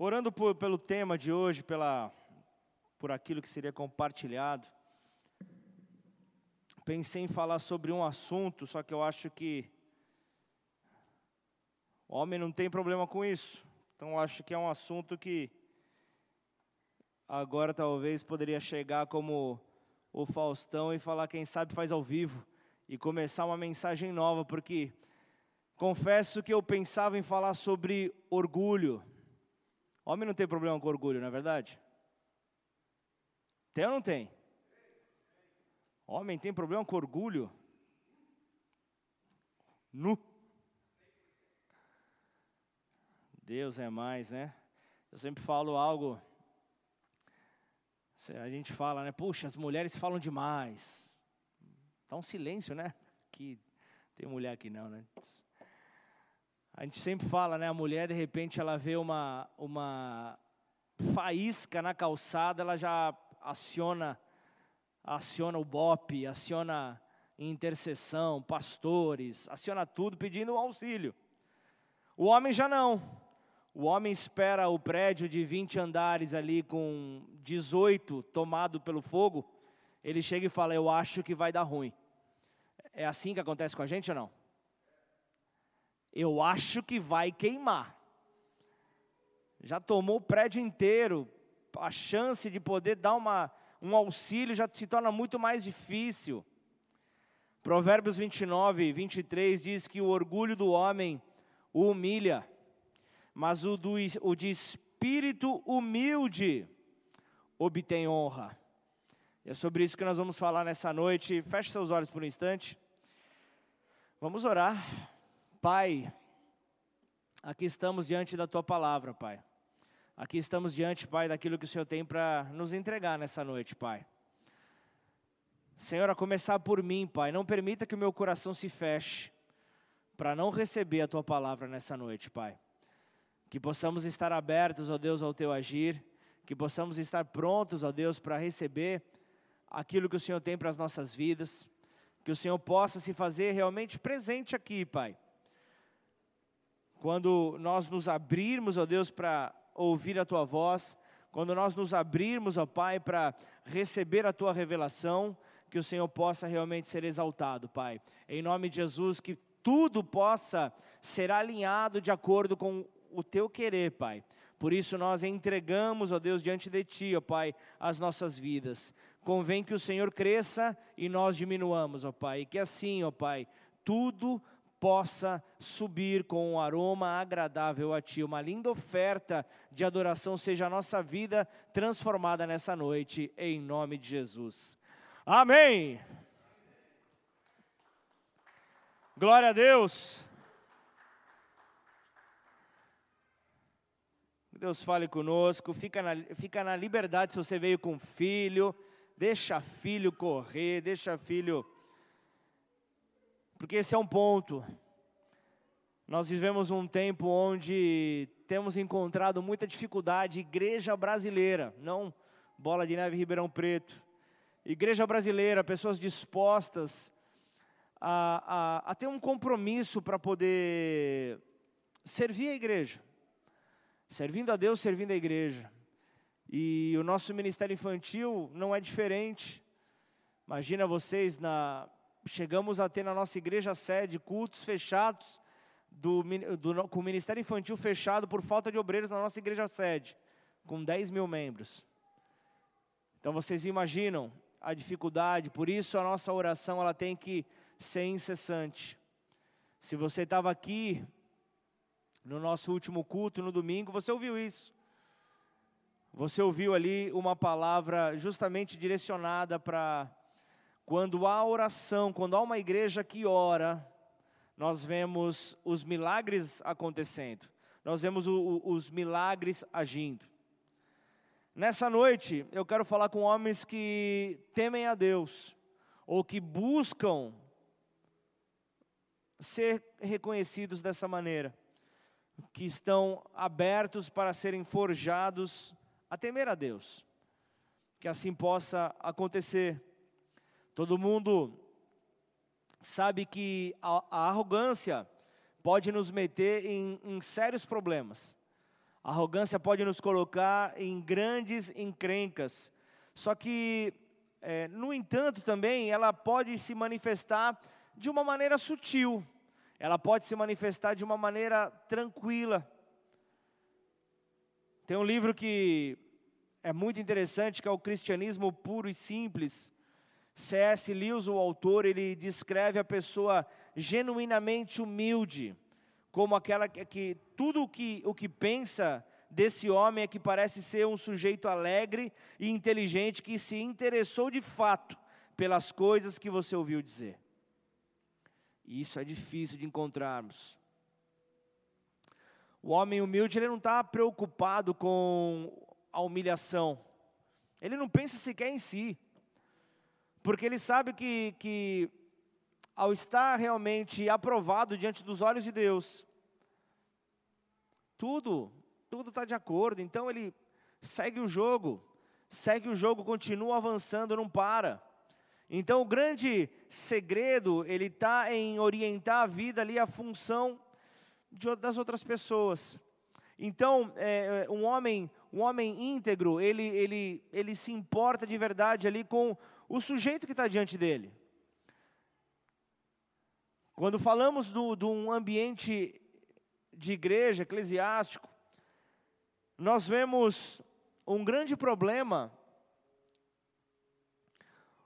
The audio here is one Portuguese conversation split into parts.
Orando por, pelo tema de hoje, pela, por aquilo que seria compartilhado, pensei em falar sobre um assunto, só que eu acho que o homem não tem problema com isso. Então eu acho que é um assunto que agora talvez poderia chegar como o Faustão e falar quem sabe faz ao vivo e começar uma mensagem nova, porque confesso que eu pensava em falar sobre orgulho. Homem não tem problema com orgulho, não é verdade? Tem ou não tem? Homem tem problema com orgulho? Nu. Deus é mais, né? Eu sempre falo algo. A gente fala, né? Puxa, as mulheres falam demais. Tá um silêncio, né? Que tem mulher aqui não, né? A gente sempre fala, né? A mulher, de repente, ela vê uma, uma faísca na calçada, ela já aciona aciona o BOP, aciona intercessão, pastores, aciona tudo pedindo um auxílio. O homem já não. O homem espera o prédio de 20 andares ali com 18 tomado pelo fogo, ele chega e fala: "Eu acho que vai dar ruim". É assim que acontece com a gente ou não? Eu acho que vai queimar. Já tomou o prédio inteiro, a chance de poder dar uma um auxílio já se torna muito mais difícil. Provérbios 29, 23 diz que o orgulho do homem o humilha, mas o, do, o de espírito humilde obtém honra. E é sobre isso que nós vamos falar nessa noite. Feche seus olhos por um instante. Vamos orar. Pai, aqui estamos diante da tua palavra, Pai. Aqui estamos diante, Pai, daquilo que o Senhor tem para nos entregar nessa noite, Pai. Senhor, a começar por mim, Pai, não permita que o meu coração se feche para não receber a tua palavra nessa noite, Pai. Que possamos estar abertos, ó Deus, ao teu agir, que possamos estar prontos, ó Deus, para receber aquilo que o Senhor tem para as nossas vidas, que o Senhor possa se fazer realmente presente aqui, Pai. Quando nós nos abrirmos, ó Deus, para ouvir a tua voz, quando nós nos abrirmos, ó Pai, para receber a tua revelação, que o Senhor possa realmente ser exaltado, Pai. Em nome de Jesus, que tudo possa ser alinhado de acordo com o teu querer, Pai. Por isso nós entregamos, ó Deus, diante de Ti, ó Pai, as nossas vidas. Convém que o Senhor cresça e nós diminuamos, ó Pai. E que assim, ó Pai, tudo possa subir com um aroma agradável a Ti. Uma linda oferta de adoração seja a nossa vida transformada nessa noite, em nome de Jesus. Amém. Glória a Deus. Deus fale conosco, fica na, fica na liberdade se você veio com filho, deixa filho correr, deixa filho porque esse é um ponto. Nós vivemos um tempo onde temos encontrado muita dificuldade, igreja brasileira, não Bola de Neve Ribeirão Preto. Igreja brasileira, pessoas dispostas a, a, a ter um compromisso para poder servir a igreja. Servindo a Deus, servindo a igreja. E o nosso ministério infantil não é diferente. Imagina vocês na chegamos a ter na nossa igreja sede cultos fechados, do, do, com o ministério infantil fechado por falta de obreiros na nossa igreja sede, com 10 mil membros. Então vocês imaginam a dificuldade, por isso a nossa oração ela tem que ser incessante. Se você estava aqui no nosso último culto no domingo, você ouviu isso. Você ouviu ali uma palavra justamente direcionada para quando há oração, quando há uma igreja que ora, nós vemos os milagres acontecendo, nós vemos o, o, os milagres agindo. Nessa noite, eu quero falar com homens que temem a Deus, ou que buscam ser reconhecidos dessa maneira, que estão abertos para serem forjados a temer a Deus, que assim possa acontecer. Todo mundo sabe que a, a arrogância pode nos meter em, em sérios problemas. A arrogância pode nos colocar em grandes encrencas. Só que, é, no entanto, também ela pode se manifestar de uma maneira sutil. Ela pode se manifestar de uma maneira tranquila. Tem um livro que é muito interessante, que é o Cristianismo Puro e Simples. C.S. Lewis, o autor, ele descreve a pessoa genuinamente humilde, como aquela que, que tudo o que, o que pensa desse homem é que parece ser um sujeito alegre e inteligente que se interessou de fato pelas coisas que você ouviu dizer. E isso é difícil de encontrarmos. O homem humilde ele não está preocupado com a humilhação. Ele não pensa sequer em si porque ele sabe que, que ao estar realmente aprovado diante dos olhos de Deus, tudo, tudo está de acordo, então ele segue o jogo, segue o jogo, continua avançando, não para. Então o grande segredo, ele está em orientar a vida ali, a função de, das outras pessoas. Então, é, um homem, um homem íntegro, ele, ele, ele se importa de verdade ali com o sujeito que está diante dele. Quando falamos de um ambiente de igreja, eclesiástico, nós vemos um grande problema,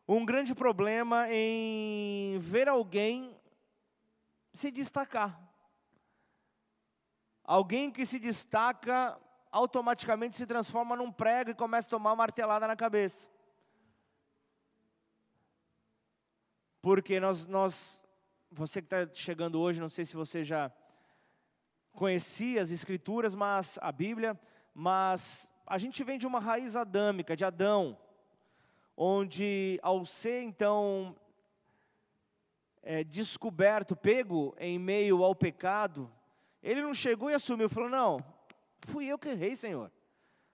um grande problema em ver alguém se destacar. Alguém que se destaca automaticamente se transforma num prego e começa a tomar martelada na cabeça. Porque nós, nós você que está chegando hoje, não sei se você já conhecia as Escrituras, mas a Bíblia, mas a gente vem de uma raiz adâmica, de Adão, onde ao ser então é, descoberto, pego em meio ao pecado, ele não chegou e assumiu, falou: Não, fui eu que errei, Senhor.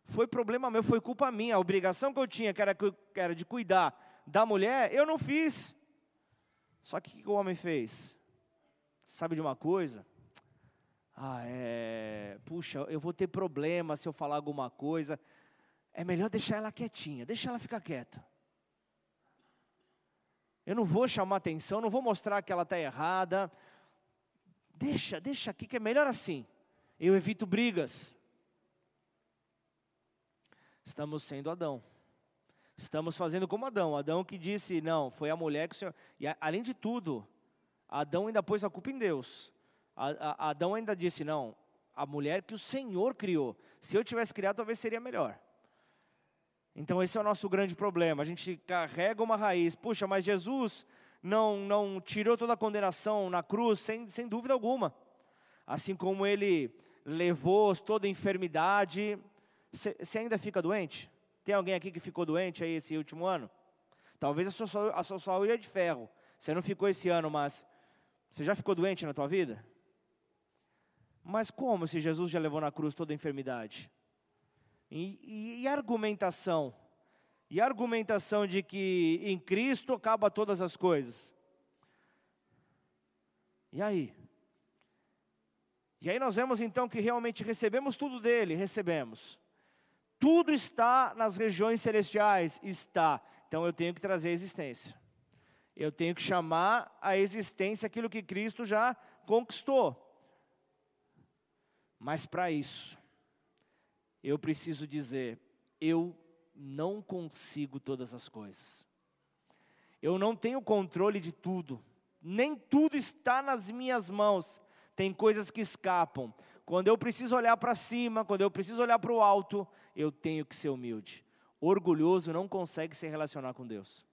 Foi problema meu, foi culpa minha. A obrigação que eu tinha, que era, que era de cuidar da mulher, eu não fiz. Só que o que o homem fez? Sabe de uma coisa? Ah, é. Puxa, eu vou ter problema se eu falar alguma coisa. É melhor deixar ela quietinha, deixa ela ficar quieta. Eu não vou chamar atenção, não vou mostrar que ela está errada. Deixa, deixa aqui que é melhor assim. Eu evito brigas. Estamos sendo Adão. Estamos fazendo como Adão. Adão que disse, não, foi a mulher que o Senhor. E além de tudo, Adão ainda pôs a culpa em Deus. A, a, Adão ainda disse, não, a mulher que o Senhor criou. Se eu tivesse criado, talvez seria melhor. Então esse é o nosso grande problema. A gente carrega uma raiz. Puxa, mas Jesus não, não tirou toda a condenação na cruz, sem, sem dúvida alguma. Assim como ele levou toda a enfermidade. Você ainda fica doente? Tem alguém aqui que ficou doente aí esse último ano? Talvez a sua, a sua saúde é de ferro. Você não ficou esse ano, mas você já ficou doente na tua vida? Mas como se Jesus já levou na cruz toda a enfermidade? E, e, e argumentação? E argumentação de que em Cristo acaba todas as coisas? E aí? E aí nós vemos então que realmente recebemos tudo dele, recebemos. Tudo está nas regiões celestiais? Está. Então eu tenho que trazer a existência. Eu tenho que chamar a existência aquilo que Cristo já conquistou. Mas para isso, eu preciso dizer: eu não consigo todas as coisas. Eu não tenho controle de tudo. Nem tudo está nas minhas mãos. Tem coisas que escapam. Quando eu preciso olhar para cima, quando eu preciso olhar para o alto, eu tenho que ser humilde. Orgulhoso não consegue se relacionar com Deus.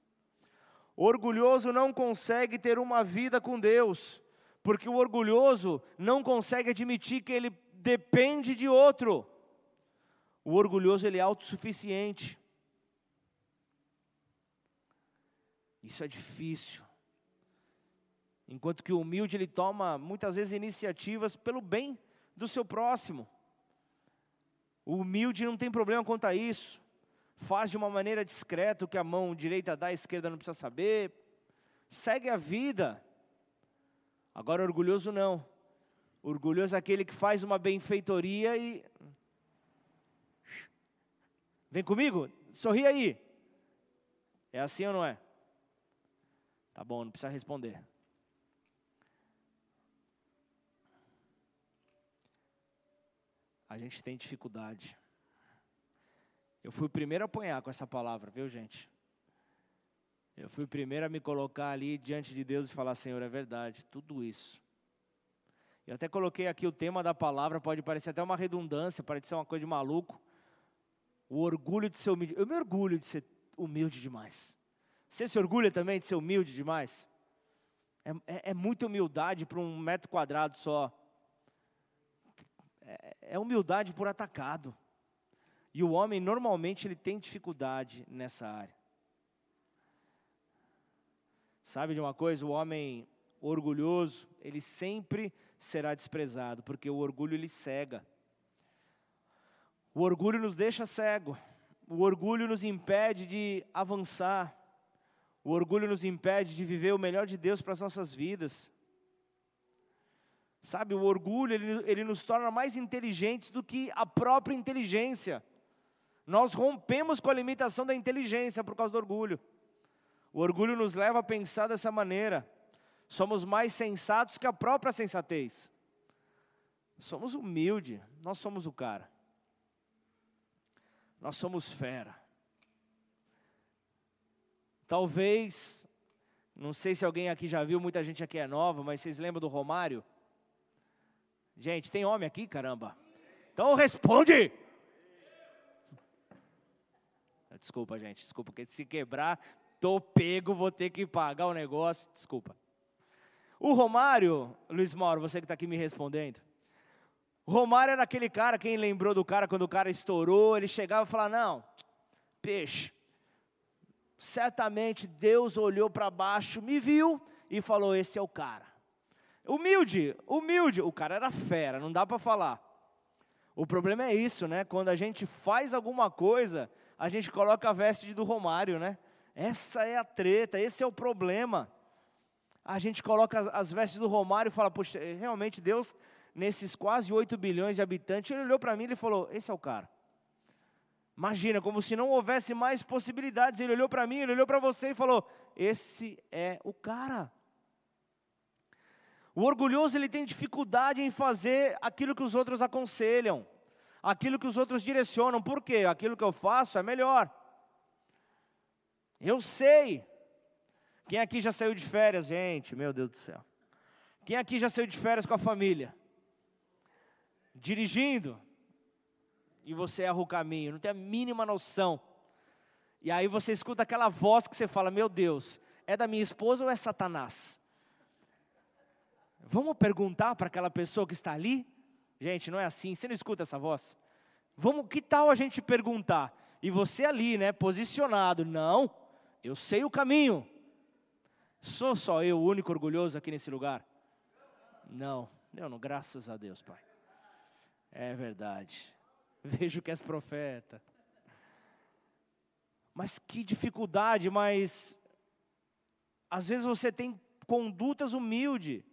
Orgulhoso não consegue ter uma vida com Deus, porque o orgulhoso não consegue admitir que ele depende de outro. O orgulhoso ele é autossuficiente. Isso é difícil. Enquanto que o humilde ele toma muitas vezes iniciativas pelo bem do seu próximo. O humilde não tem problema quanto a isso. Faz de uma maneira discreta o que a mão direita dá, a esquerda não precisa saber. Segue a vida. Agora, orgulhoso não. Orgulhoso é aquele que faz uma benfeitoria e Vem comigo? Sorri aí. É assim ou não é? Tá bom, não precisa responder. A gente tem dificuldade. Eu fui o primeiro a apanhar com essa palavra, viu, gente? Eu fui o primeiro a me colocar ali diante de Deus e falar: Senhor, é verdade, tudo isso. Eu até coloquei aqui o tema da palavra, pode parecer até uma redundância, pode ser uma coisa de maluco. O orgulho de ser humilde. Eu me orgulho de ser humilde demais. Você se orgulha também de ser humilde demais? É, é, é muita humildade para um metro quadrado só. É, é humildade por atacado. E o homem normalmente ele tem dificuldade nessa área. Sabe de uma coisa? O homem orgulhoso, ele sempre será desprezado, porque o orgulho lhe cega. O orgulho nos deixa cego. O orgulho nos impede de avançar. O orgulho nos impede de viver o melhor de Deus para as nossas vidas. Sabe, o orgulho, ele, ele nos torna mais inteligentes do que a própria inteligência. Nós rompemos com a limitação da inteligência por causa do orgulho. O orgulho nos leva a pensar dessa maneira. Somos mais sensatos que a própria sensatez. Somos humildes, nós somos o cara. Nós somos fera. Talvez, não sei se alguém aqui já viu, muita gente aqui é nova, mas vocês lembram do Romário? Gente, tem homem aqui, caramba. Então responde! Desculpa, gente, desculpa, porque se quebrar, tô pego, vou ter que pagar o negócio, desculpa. O Romário, Luiz Mauro, você que está aqui me respondendo. Romário era aquele cara, quem lembrou do cara quando o cara estourou, ele chegava e falava: Não, peixe, certamente Deus olhou para baixo, me viu e falou: Esse é o cara. Humilde, humilde. O cara era fera, não dá para falar. O problema é isso, né? Quando a gente faz alguma coisa, a gente coloca a veste do Romário, né? Essa é a treta, esse é o problema. A gente coloca as vestes do Romário e fala, poxa, realmente Deus, nesses quase 8 bilhões de habitantes, ele olhou para mim e falou: esse é o cara. Imagina, como se não houvesse mais possibilidades. Ele olhou para mim, ele olhou para você e falou: esse é o cara. O orgulhoso ele tem dificuldade em fazer aquilo que os outros aconselham, aquilo que os outros direcionam. Por quê? Aquilo que eu faço é melhor. Eu sei. Quem aqui já saiu de férias, gente? Meu Deus do céu. Quem aqui já saiu de férias com a família? Dirigindo. E você erra o caminho, não tem a mínima noção. E aí você escuta aquela voz que você fala: Meu Deus, é da minha esposa ou é Satanás? Vamos perguntar para aquela pessoa que está ali? Gente, não é assim, você não escuta essa voz? Vamos, que tal a gente perguntar? E você ali, né, posicionado, não, eu sei o caminho. Sou só eu o único orgulhoso aqui nesse lugar? Não, eu não, graças a Deus, Pai. É verdade. Vejo que és profeta. Mas que dificuldade, mas às vezes você tem condutas humildes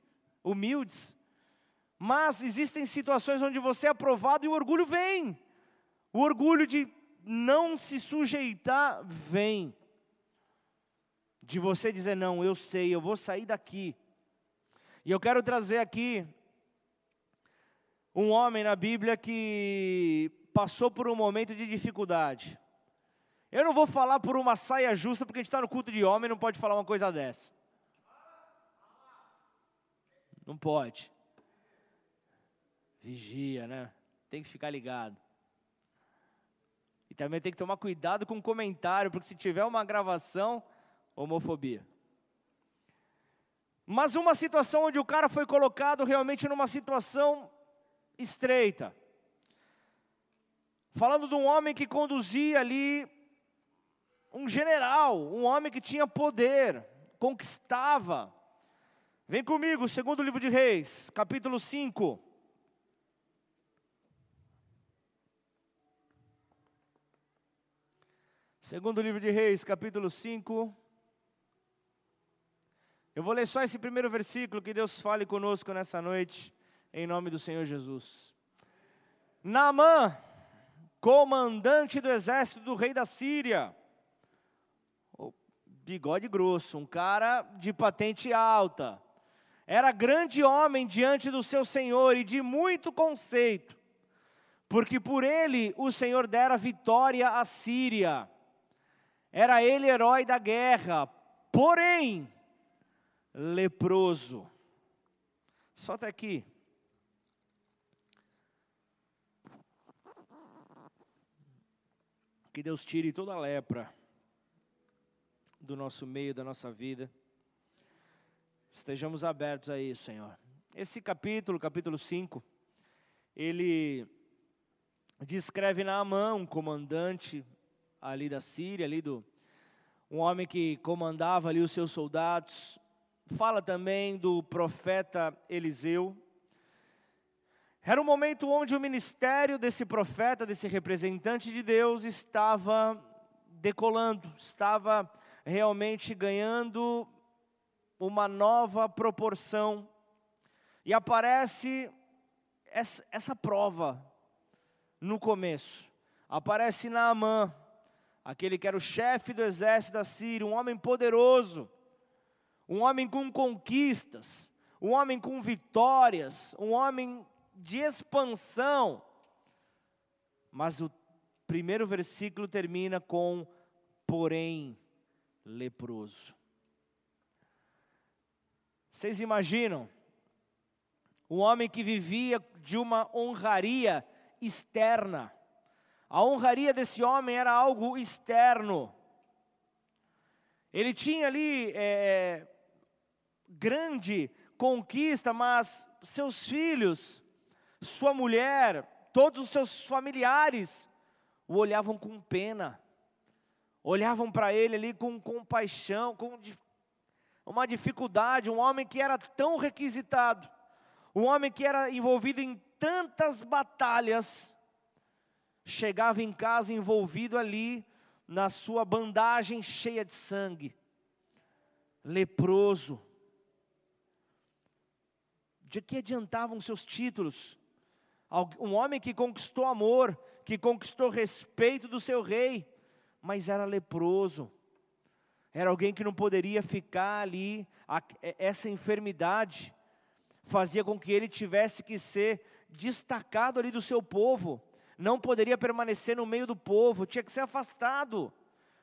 humildes. Mas existem situações onde você é aprovado e o orgulho vem. O orgulho de não se sujeitar vem. De você dizer, não, eu sei, eu vou sair daqui. E eu quero trazer aqui um homem na Bíblia que passou por um momento de dificuldade. Eu não vou falar por uma saia justa, porque a gente está no culto de homem, não pode falar uma coisa dessa. Não pode. Vigia, né? Tem que ficar ligado. E também tem que tomar cuidado com o comentário, porque se tiver uma gravação, homofobia. Mas uma situação onde o cara foi colocado realmente numa situação estreita. Falando de um homem que conduzia ali um general, um homem que tinha poder, conquistava, Vem comigo, segundo livro de Reis, capítulo 5. Segundo livro de Reis, capítulo 5. Eu vou ler só esse primeiro versículo, que Deus fale conosco nessa noite, em nome do Senhor Jesus. Naamã, comandante do exército do rei da Síria. Bigode grosso, um cara de patente alta. Era grande homem diante do seu senhor e de muito conceito, porque por ele o Senhor dera vitória à Síria. Era ele herói da guerra, porém, leproso. Só até aqui. Que Deus tire toda a lepra do nosso meio, da nossa vida. Estejamos abertos a isso, Senhor. Esse capítulo, capítulo 5, ele descreve Naamã, um comandante ali da Síria, ali do um homem que comandava ali os seus soldados. Fala também do profeta Eliseu. Era um momento onde o ministério desse profeta, desse representante de Deus, estava decolando, estava realmente ganhando uma nova proporção. E aparece essa, essa prova no começo. Aparece Naamã, aquele que era o chefe do exército da Síria, um homem poderoso, um homem com conquistas, um homem com vitórias, um homem de expansão. Mas o primeiro versículo termina com porém leproso. Vocês imaginam? Um homem que vivia de uma honraria externa. A honraria desse homem era algo externo. Ele tinha ali é, grande conquista, mas seus filhos, sua mulher, todos os seus familiares o olhavam com pena, olhavam para ele ali com compaixão, com uma dificuldade, um homem que era tão requisitado, um homem que era envolvido em tantas batalhas, chegava em casa envolvido ali na sua bandagem cheia de sangue, leproso. De que adiantavam seus títulos? Um homem que conquistou amor, que conquistou respeito do seu rei, mas era leproso. Era alguém que não poderia ficar ali, essa enfermidade fazia com que ele tivesse que ser destacado ali do seu povo, não poderia permanecer no meio do povo, tinha que ser afastado,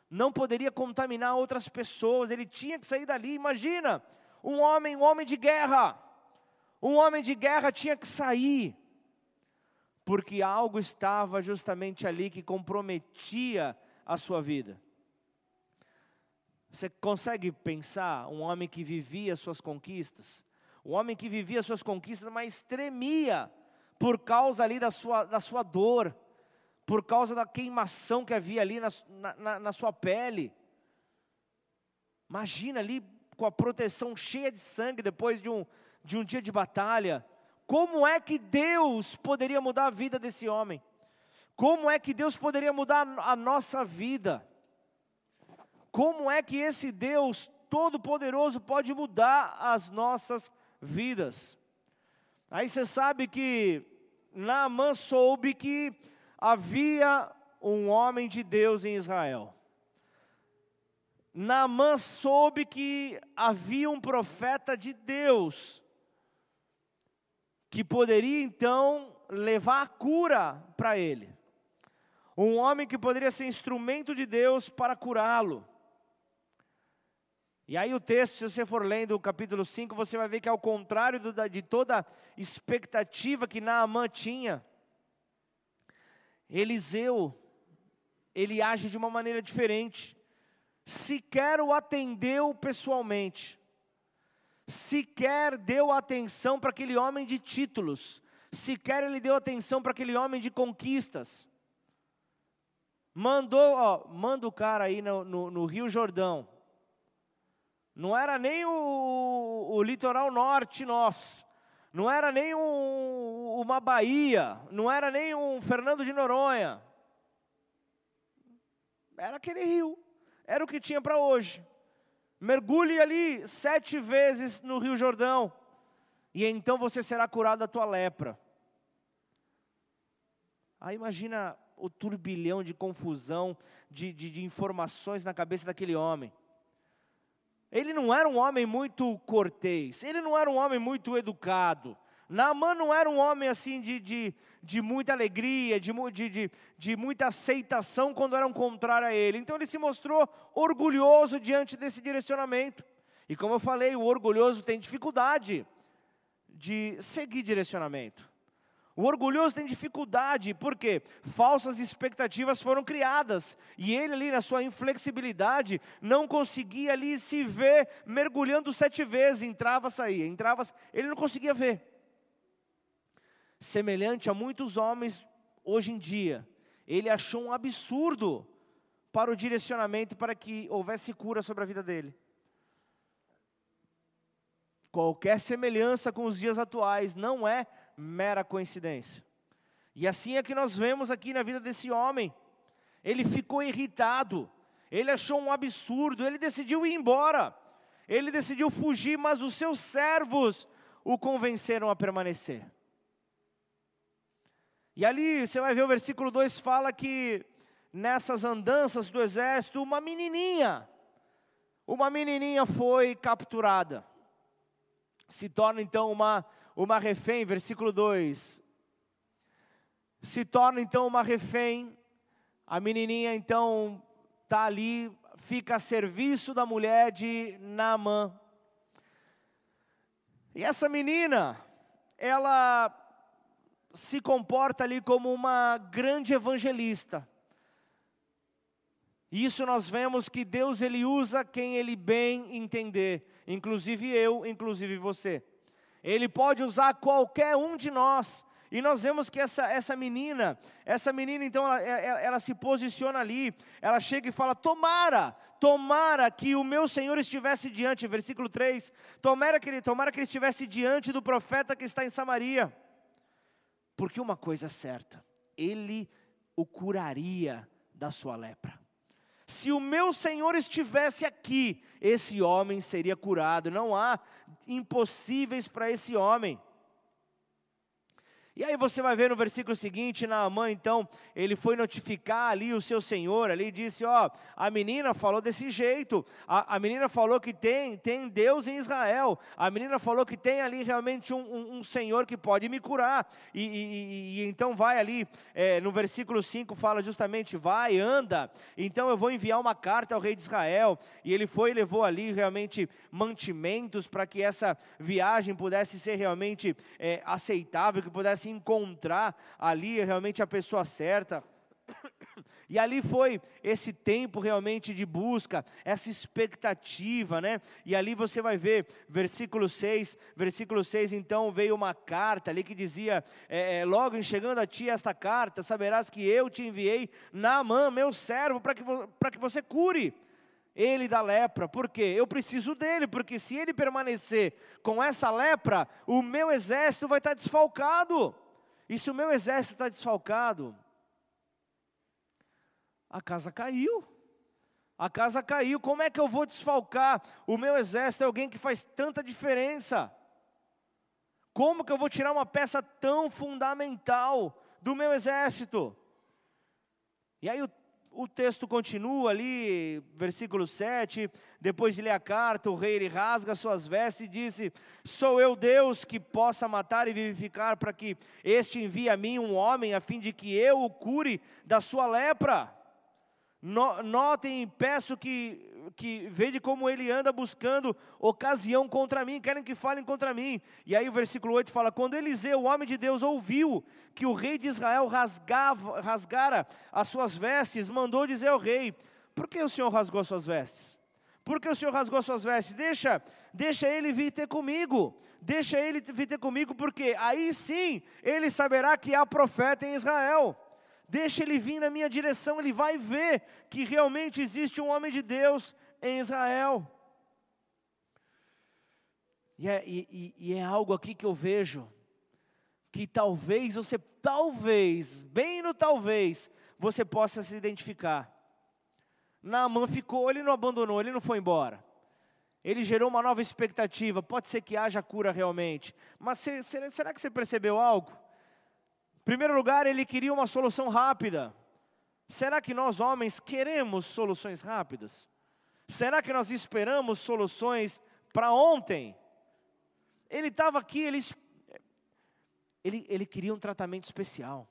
não poderia contaminar outras pessoas, ele tinha que sair dali. Imagina, um homem, um homem de guerra, um homem de guerra tinha que sair, porque algo estava justamente ali que comprometia a sua vida. Você consegue pensar um homem que vivia suas conquistas? Um homem que vivia suas conquistas, mas tremia por causa ali da sua, da sua dor, por causa da queimação que havia ali na, na, na sua pele. Imagina ali com a proteção cheia de sangue depois de um, de um dia de batalha. Como é que Deus poderia mudar a vida desse homem? Como é que Deus poderia mudar a nossa vida? Como é que esse Deus Todo-Poderoso pode mudar as nossas vidas? Aí você sabe que Naamã soube que havia um homem de Deus em Israel. Naamã soube que havia um profeta de Deus que poderia então levar a cura para ele. Um homem que poderia ser instrumento de Deus para curá-lo. E aí o texto, se você for lendo o capítulo 5, você vai ver que ao contrário do, de toda expectativa que Naamã tinha, Eliseu, ele age de uma maneira diferente. Sequer o atendeu pessoalmente. Sequer deu atenção para aquele homem de títulos. Sequer ele deu atenção para aquele homem de conquistas. Mandou, ó, manda o cara aí no, no, no Rio Jordão não era nem o, o litoral norte nosso, não era nem um, uma Bahia, não era nem um Fernando de Noronha. Era aquele rio, era o que tinha para hoje. Mergulhe ali sete vezes no Rio Jordão, e então você será curado da tua lepra. Aí imagina o turbilhão de confusão, de, de, de informações na cabeça daquele homem. Ele não era um homem muito cortês, ele não era um homem muito educado. Naamã não era um homem assim de, de, de muita alegria, de, de, de, muita aceitação quando eram contrário a ele. Então ele se mostrou orgulhoso diante desse direcionamento. E como eu falei, o orgulhoso tem dificuldade de seguir direcionamento. O orgulhoso tem dificuldade, porque falsas expectativas foram criadas, e ele ali na sua inflexibilidade, não conseguia ali se ver mergulhando sete vezes, entrava, saía, entrava, ele não conseguia ver. Semelhante a muitos homens hoje em dia, ele achou um absurdo para o direcionamento para que houvesse cura sobre a vida dele. Qualquer semelhança com os dias atuais não é mera coincidência. E assim é que nós vemos aqui na vida desse homem. Ele ficou irritado, ele achou um absurdo, ele decidiu ir embora, ele decidiu fugir, mas os seus servos o convenceram a permanecer. E ali você vai ver o versículo 2 fala que nessas andanças do exército, uma menininha, uma menininha foi capturada. Se torna então uma uma refém, versículo 2. Se torna então uma refém, a menininha então está ali, fica a serviço da mulher de Naamã. E essa menina, ela se comporta ali como uma grande evangelista. Isso nós vemos que Deus ele usa quem ele bem entender, inclusive eu, inclusive você. Ele pode usar qualquer um de nós. E nós vemos que essa, essa menina, essa menina então, ela, ela, ela, se posiciona ali, ela chega e fala: Tomara, tomara que o meu Senhor estivesse diante, versículo 3, tomara que, ele, tomara que ele estivesse diante do profeta que está em Samaria, porque uma coisa é certa, ele o curaria da sua lepra. Se o meu Senhor estivesse aqui, esse homem seria curado. Não há impossíveis para esse homem. E aí você vai ver no versículo seguinte, Naamã, então, ele foi notificar ali o seu senhor, ali disse, ó, a menina falou desse jeito, a, a menina falou que tem, tem Deus em Israel, a menina falou que tem ali realmente um, um, um senhor que pode me curar, e, e, e então vai ali, é, no versículo 5 fala justamente, vai, anda, então eu vou enviar uma carta ao rei de Israel, e ele foi e levou ali realmente mantimentos para que essa viagem pudesse ser realmente é, aceitável, que pudesse encontrar ali realmente a pessoa certa. E ali foi esse tempo realmente de busca, essa expectativa, né? E ali você vai ver, versículo 6, versículo 6, então veio uma carta ali que dizia: é, é, Logo em chegando a ti esta carta, saberás que eu te enviei na mão, meu servo, para que, que você cure ele da lepra, porque eu preciso dele, porque se ele permanecer com essa lepra, o meu exército vai estar desfalcado. E se o meu exército está desfalcado, a casa caiu. A casa caiu. Como é que eu vou desfalcar o meu exército? É alguém que faz tanta diferença. Como que eu vou tirar uma peça tão fundamental do meu exército? E aí o o texto continua ali, versículo 7, depois de ler a carta, o rei ele rasga suas vestes e disse: Sou eu Deus que possa matar e vivificar, para que este envie a mim um homem, a fim de que eu o cure da sua lepra. Notem, peço que, que vede como ele anda buscando ocasião contra mim, querem que falem contra mim. E aí o versículo 8 fala: Quando Eliseu, o homem de Deus, ouviu que o rei de Israel rasgava, rasgara as suas vestes, mandou dizer ao rei: Por que o senhor rasgou suas vestes? Por que o senhor rasgou suas vestes? Deixa, deixa ele vir ter comigo. Deixa ele vir ter comigo, porque aí sim ele saberá que há profeta em Israel deixa ele vir na minha direção, ele vai ver que realmente existe um homem de Deus em Israel. E é, e, e é algo aqui que eu vejo, que talvez você, talvez, bem no talvez, você possa se identificar. Naaman ficou, ele não abandonou, ele não foi embora. Ele gerou uma nova expectativa, pode ser que haja cura realmente. Mas será que você percebeu algo? Primeiro lugar, ele queria uma solução rápida. Será que nós homens queremos soluções rápidas? Será que nós esperamos soluções para ontem? Ele estava aqui, ele, ele, ele queria um tratamento especial.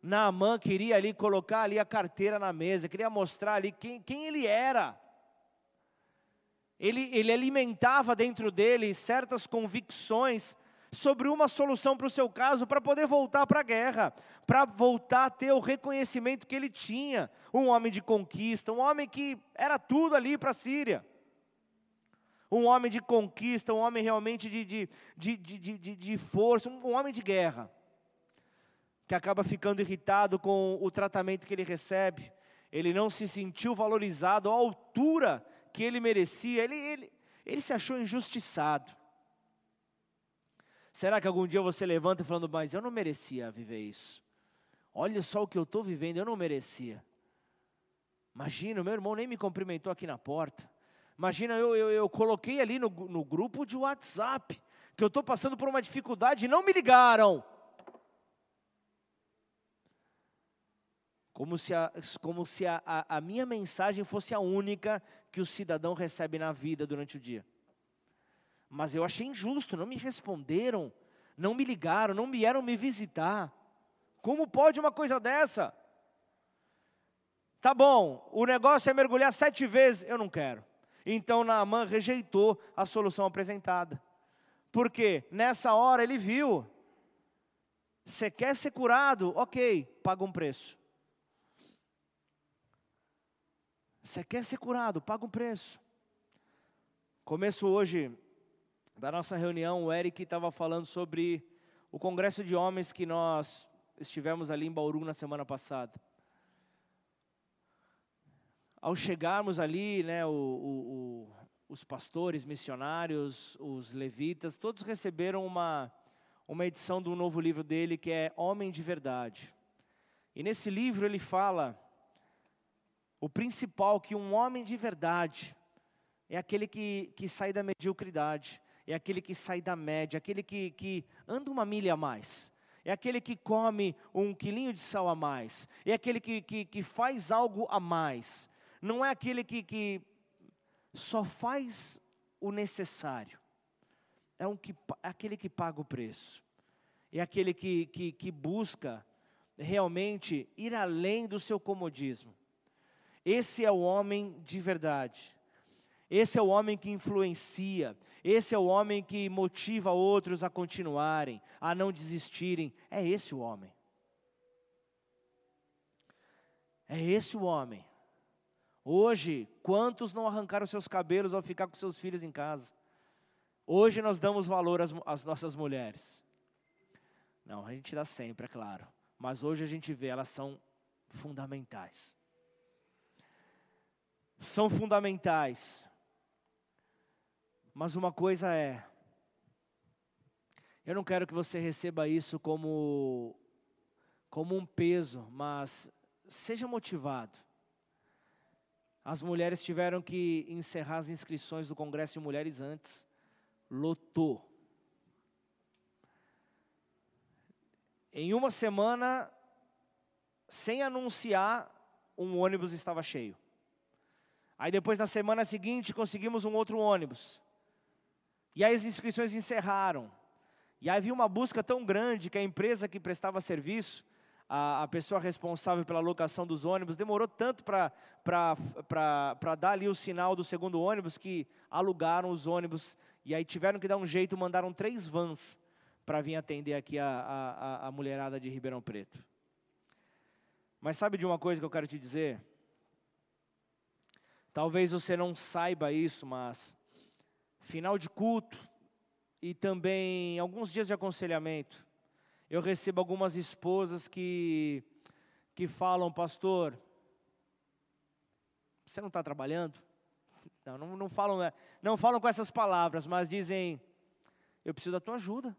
Naamã queria ali colocar ali a carteira na mesa, queria mostrar ali quem, quem ele era. Ele, ele alimentava dentro dele certas convicções sobre uma solução para o seu caso, para poder voltar para a guerra, para voltar a ter o reconhecimento que ele tinha. Um homem de conquista, um homem que era tudo ali para a Síria. Um homem de conquista, um homem realmente de, de, de, de, de, de força, um homem de guerra. Que acaba ficando irritado com o tratamento que ele recebe. Ele não se sentiu valorizado à altura que ele merecia. Ele, ele, ele se achou injustiçado. Será que algum dia você levanta falando, mas eu não merecia viver isso? Olha só o que eu estou vivendo, eu não merecia. Imagina, meu irmão nem me cumprimentou aqui na porta. Imagina, eu, eu, eu coloquei ali no, no grupo de WhatsApp que eu estou passando por uma dificuldade e não me ligaram. Como se, a, como se a, a, a minha mensagem fosse a única que o cidadão recebe na vida durante o dia. Mas eu achei injusto, não me responderam, não me ligaram, não vieram me visitar. Como pode uma coisa dessa? Tá bom, o negócio é mergulhar sete vezes, eu não quero. Então Naamã rejeitou a solução apresentada. Porque nessa hora ele viu, você quer ser curado? Ok, paga um preço. Você quer ser curado? Paga um preço. Começo hoje da nossa reunião, o Eric estava falando sobre o congresso de homens que nós estivemos ali em Bauru na semana passada. Ao chegarmos ali, né, o, o, o, os pastores, missionários, os levitas, todos receberam uma, uma edição do novo livro dele que é Homem de Verdade. E nesse livro ele fala o principal que um homem de verdade é aquele que, que sai da mediocridade, é aquele que sai da média, aquele que, que anda uma milha a mais, é aquele que come um quilinho de sal a mais, é aquele que, que, que faz algo a mais, não é aquele que, que só faz o necessário, é, um que, é aquele que paga o preço, é aquele que, que, que busca realmente ir além do seu comodismo. Esse é o homem de verdade. Esse é o homem que influencia, esse é o homem que motiva outros a continuarem, a não desistirem. É esse o homem. É esse o homem. Hoje, quantos não arrancaram seus cabelos ao ficar com seus filhos em casa? Hoje nós damos valor às, às nossas mulheres. Não, a gente dá sempre, é claro. Mas hoje a gente vê, elas são fundamentais. São fundamentais. Mas uma coisa é, eu não quero que você receba isso como, como um peso, mas seja motivado. As mulheres tiveram que encerrar as inscrições do Congresso de Mulheres antes. Lotou. Em uma semana, sem anunciar, um ônibus estava cheio. Aí depois, na semana seguinte, conseguimos um outro ônibus. E aí as inscrições encerraram. E aí havia uma busca tão grande que a empresa que prestava serviço, a, a pessoa responsável pela locação dos ônibus, demorou tanto para dar ali o sinal do segundo ônibus que alugaram os ônibus. E aí tiveram que dar um jeito, mandaram três vans para vir atender aqui a, a, a mulherada de Ribeirão Preto. Mas sabe de uma coisa que eu quero te dizer? Talvez você não saiba isso, mas final de culto e também alguns dias de aconselhamento, eu recebo algumas esposas que, que falam, pastor, você não está trabalhando? Não, não, não, falam, né, não falam com essas palavras, mas dizem, eu preciso da tua ajuda.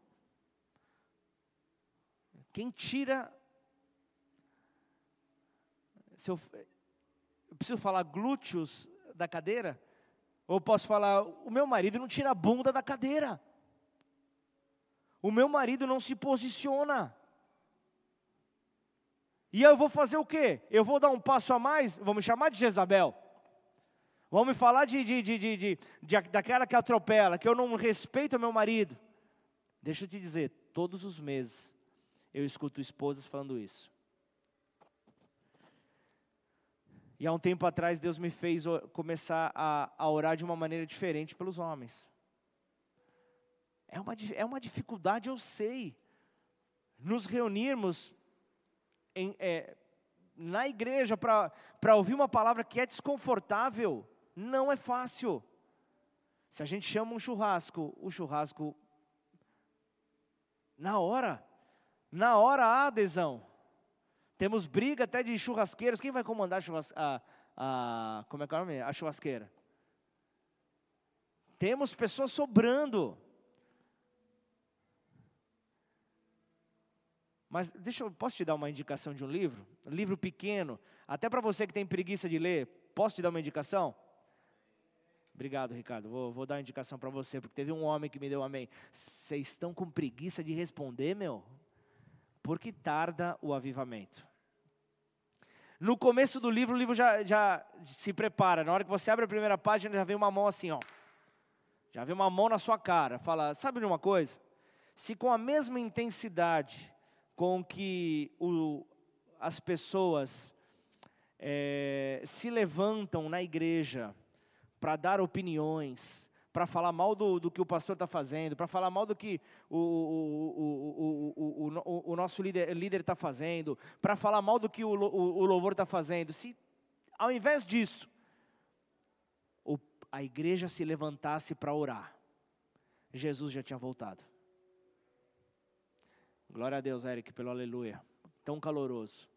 Quem tira. Se eu, eu preciso falar glúteos da cadeira? Ou posso falar, o meu marido não tira a bunda da cadeira. O meu marido não se posiciona. E eu vou fazer o quê? Eu vou dar um passo a mais? Vou me chamar de Jezabel. Vão me falar de, de, de, de daquela que atropela, que eu não respeito meu marido. Deixa eu te dizer, todos os meses eu escuto esposas falando isso. E há um tempo atrás Deus me fez começar a, a orar de uma maneira diferente pelos homens. É uma, é uma dificuldade, eu sei. Nos reunirmos em, é, na igreja para ouvir uma palavra que é desconfortável, não é fácil. Se a gente chama um churrasco, o churrasco, na hora, na hora há adesão. Temos briga até de churrasqueiros. Quem vai comandar a, a, como é que é o nome? a churrasqueira? Temos pessoas sobrando. Mas deixa eu, posso te dar uma indicação de um livro? Um livro pequeno, até para você que tem preguiça de ler, posso te dar uma indicação? Obrigado, Ricardo. Vou, vou dar uma indicação para você, porque teve um homem que me deu amém. Vocês estão com preguiça de responder, meu? Porque tarda o avivamento. No começo do livro, o livro já, já se prepara. Na hora que você abre a primeira página, já vem uma mão assim, ó. Já vem uma mão na sua cara. Fala, sabe de uma coisa? Se com a mesma intensidade com que o, as pessoas é, se levantam na igreja para dar opiniões, para falar mal do, do, que o pastor está fazendo, para falar mal do que o, o, o, o nosso líder está fazendo, para falar mal do que o, louvor está fazendo. Se ao invés disso, a igreja se levantasse para orar, Jesus já tinha voltado. Glória a Deus, Eric, pelo aleluia. Tão caloroso.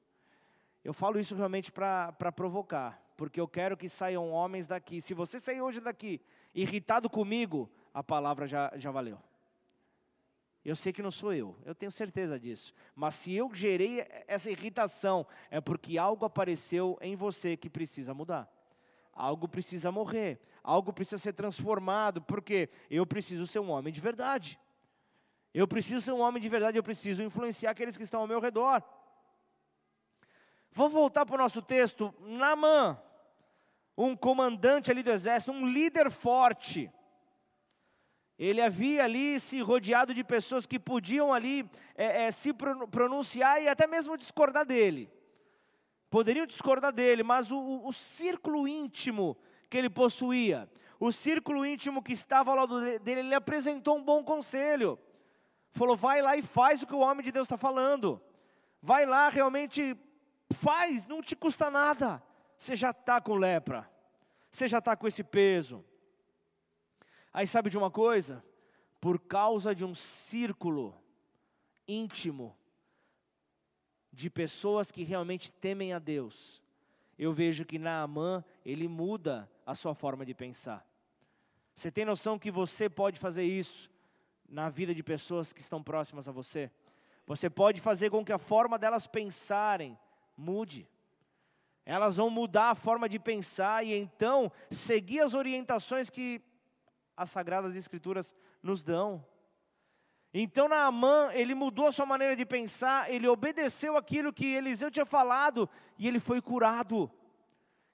Eu falo isso realmente para provocar, porque eu quero que saiam homens daqui. Se você sair hoje daqui irritado comigo, a palavra já, já valeu. Eu sei que não sou eu, eu tenho certeza disso. Mas se eu gerei essa irritação, é porque algo apareceu em você que precisa mudar. Algo precisa morrer, algo precisa ser transformado, porque eu preciso ser um homem de verdade. Eu preciso ser um homem de verdade, eu preciso influenciar aqueles que estão ao meu redor. Vamos voltar para o nosso texto. Namã, um comandante ali do exército, um líder forte. Ele havia ali se rodeado de pessoas que podiam ali é, é, se pronunciar e até mesmo discordar dele. Poderiam discordar dele, mas o, o, o círculo íntimo que ele possuía, o círculo íntimo que estava ao lado dele, ele apresentou um bom conselho falou: vai lá e faz o que o homem de Deus está falando. Vai lá, realmente faz, não te custa nada. Você já está com lepra, você já está com esse peso. Aí sabe de uma coisa? Por causa de um círculo íntimo de pessoas que realmente temem a Deus, eu vejo que Naamã, ele muda a sua forma de pensar. Você tem noção que você pode fazer isso? na vida de pessoas que estão próximas a você. Você pode fazer com que a forma delas pensarem mude. Elas vão mudar a forma de pensar e então seguir as orientações que as Sagradas Escrituras nos dão. Então Naamã, ele mudou a sua maneira de pensar, ele obedeceu aquilo que Eliseu tinha falado e ele foi curado.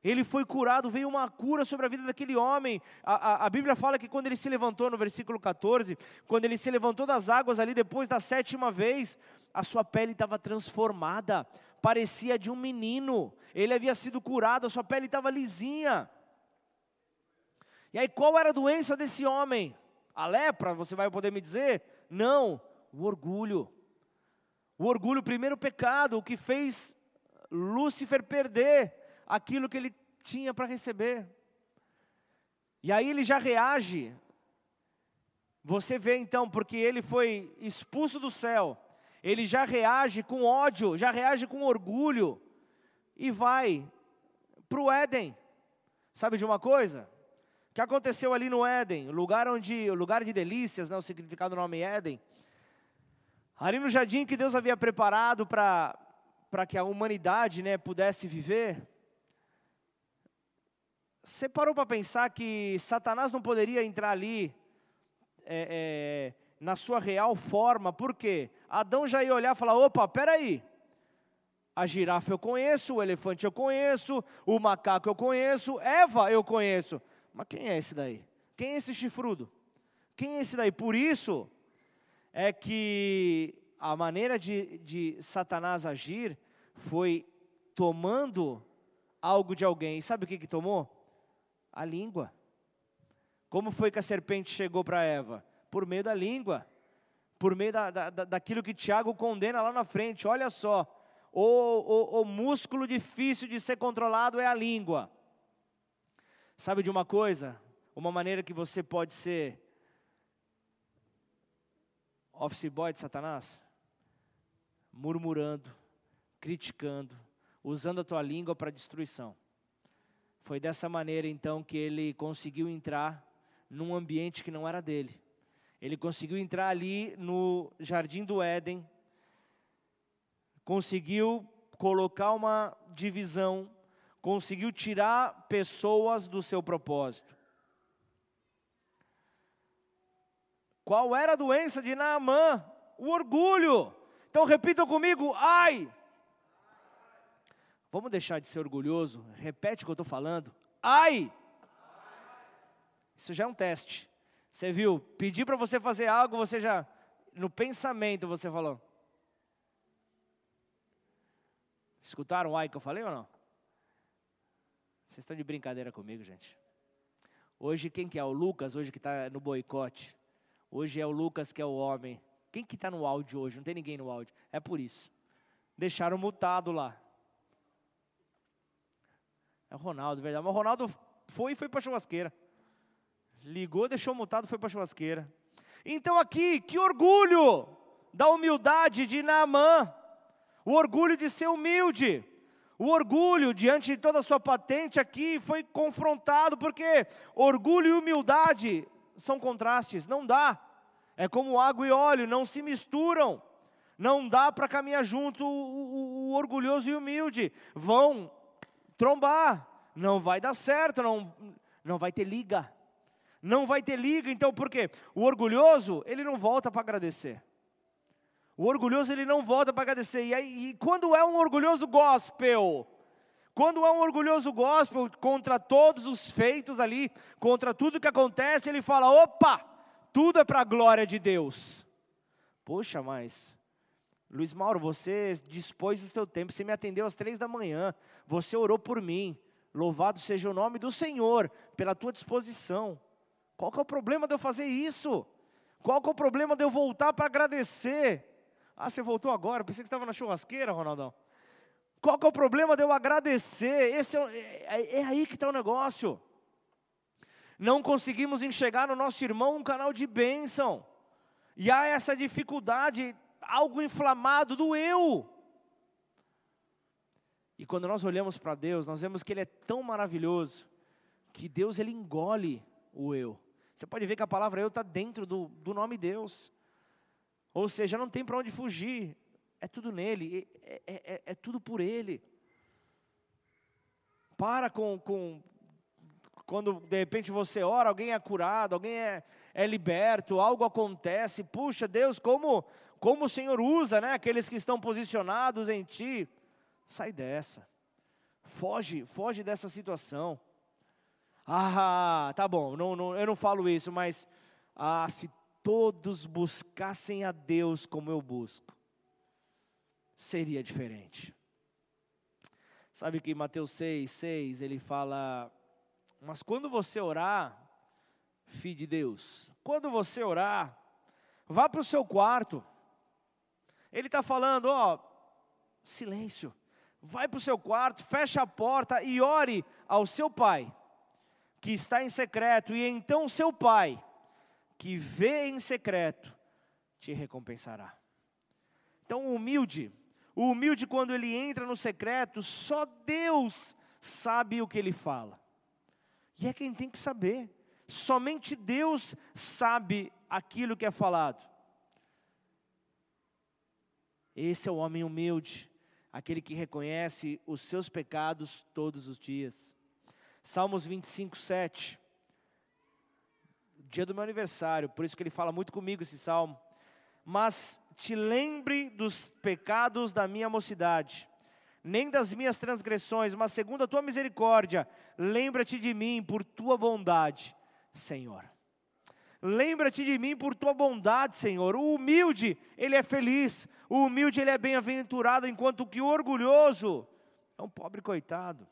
Ele foi curado, veio uma cura sobre a vida daquele homem. A, a, a, Bíblia fala que quando ele se levantou, no versículo 14, quando ele se levantou das águas ali depois da sétima vez, a sua pele estava transformada, parecia de um menino. Ele havia sido curado, a sua pele estava lisinha. E aí, qual era a doença desse homem? A lepra, você vai poder me dizer? Não, o orgulho. O orgulho, o primeiro pecado, o que fez Lúcifer perder aquilo que ele tinha para receber. E aí ele já reage. Você vê então, porque ele foi expulso do céu, ele já reage com ódio, já reage com orgulho e vai para o Éden. Sabe de uma coisa? O que aconteceu ali no Éden, lugar onde, lugar de delícias, né, o significado do nome Éden. Ali no jardim que Deus havia preparado para para que a humanidade, né, pudesse viver. Você parou para pensar que Satanás não poderia entrar ali é, é, na sua real forma, por quê? Adão já ia olhar e falar: opa, peraí, A girafa eu conheço, o elefante eu conheço, o macaco eu conheço, Eva eu conheço. Mas quem é esse daí? Quem é esse chifrudo? Quem é esse daí? Por isso é que a maneira de, de Satanás agir foi tomando algo de alguém. E sabe o que, que tomou? A língua. Como foi que a serpente chegou para Eva? Por meio da língua. Por meio da, da, daquilo que Tiago condena lá na frente. Olha só. O, o, o músculo difícil de ser controlado é a língua. Sabe de uma coisa? Uma maneira que você pode ser office boy de Satanás? Murmurando, criticando, usando a tua língua para destruição. Foi dessa maneira então que ele conseguiu entrar num ambiente que não era dele. Ele conseguiu entrar ali no jardim do Éden, conseguiu colocar uma divisão, conseguiu tirar pessoas do seu propósito. Qual era a doença de Naamã? O orgulho. Então repitam comigo: ai. Vamos deixar de ser orgulhoso? Repete o que eu estou falando. Ai. Isso já é um teste. Você viu? Pedir para você fazer algo, você já, no pensamento, você falou. Escutaram o ai que eu falei ou não? Vocês estão de brincadeira comigo, gente. Hoje, quem que é? O Lucas, hoje que está no boicote. Hoje é o Lucas que é o homem. Quem que está no áudio hoje? Não tem ninguém no áudio. É por isso. Deixaram mutado lá. É o Ronaldo, verdade. Mas o Ronaldo foi e foi para churrasqueira. Ligou, deixou mutado, foi para a churrasqueira. Então aqui, que orgulho da humildade de Naamã. O orgulho de ser humilde. O orgulho diante de toda a sua patente aqui foi confrontado, porque orgulho e humildade são contrastes, não dá. É como água e óleo, não se misturam. Não dá para caminhar junto o, o, o, orgulhoso e humilde. Vão trombar, não vai dar certo, não, não vai ter liga. Não vai ter liga, então por quê? O orgulhoso, ele não volta para agradecer. O orgulhoso, ele não volta para agradecer. E, aí, e quando é um orgulhoso gospel, quando é um orgulhoso gospel contra todos os feitos ali, contra tudo que acontece, ele fala: opa, tudo é para a glória de Deus. Poxa, mas, Luiz Mauro, você dispôs do seu tempo, você me atendeu às três da manhã, você orou por mim. Louvado seja o nome do Senhor pela tua disposição. Qual que é o problema de eu fazer isso? Qual que é o problema de eu voltar para agradecer? Ah, você voltou agora? Pensei que estava na churrasqueira, Ronaldão. Qual que é o problema de eu agradecer? Esse é, é, é aí que está o negócio. Não conseguimos enxergar no nosso irmão um canal de bênção. E há essa dificuldade, algo inflamado do eu. E quando nós olhamos para Deus, nós vemos que Ele é tão maravilhoso, que Deus ele engole o eu. Você pode ver que a palavra eu está dentro do, do nome Deus. Ou seja, não tem para onde fugir é tudo nele, é, é, é, é tudo por ele. Para com, com, quando de repente você ora, alguém é curado, alguém é, é liberto, algo acontece, puxa, Deus, como, como o Senhor usa né, aqueles que estão posicionados em Ti. Sai dessa, foge, foge dessa situação. Ah, tá bom, não, não, eu não falo isso, mas ah, se todos buscassem a Deus como eu busco, seria diferente. Sabe que Mateus 6, 6, ele fala: Mas quando você orar, filho de Deus, quando você orar, vá para o seu quarto. Ele está falando, ó, silêncio. Vai para o seu quarto, fecha a porta e ore ao seu pai, que está em secreto, e então seu pai, que vê em secreto, te recompensará. Então, humilde, o humilde, quando ele entra no secreto, só Deus sabe o que ele fala. E é quem tem que saber. Somente Deus sabe aquilo que é falado. Esse é o homem humilde, aquele que reconhece os seus pecados todos os dias. Salmos 25, 7. Dia do meu aniversário, por isso que ele fala muito comigo esse salmo. Mas te lembre dos pecados da minha mocidade, nem das minhas transgressões, mas segundo a tua misericórdia, lembra-te de mim por tua bondade, Senhor. Lembra-te de mim por tua bondade, Senhor. O humilde, ele é feliz. O humilde, ele é bem-aventurado, enquanto que o orgulhoso é um pobre coitado.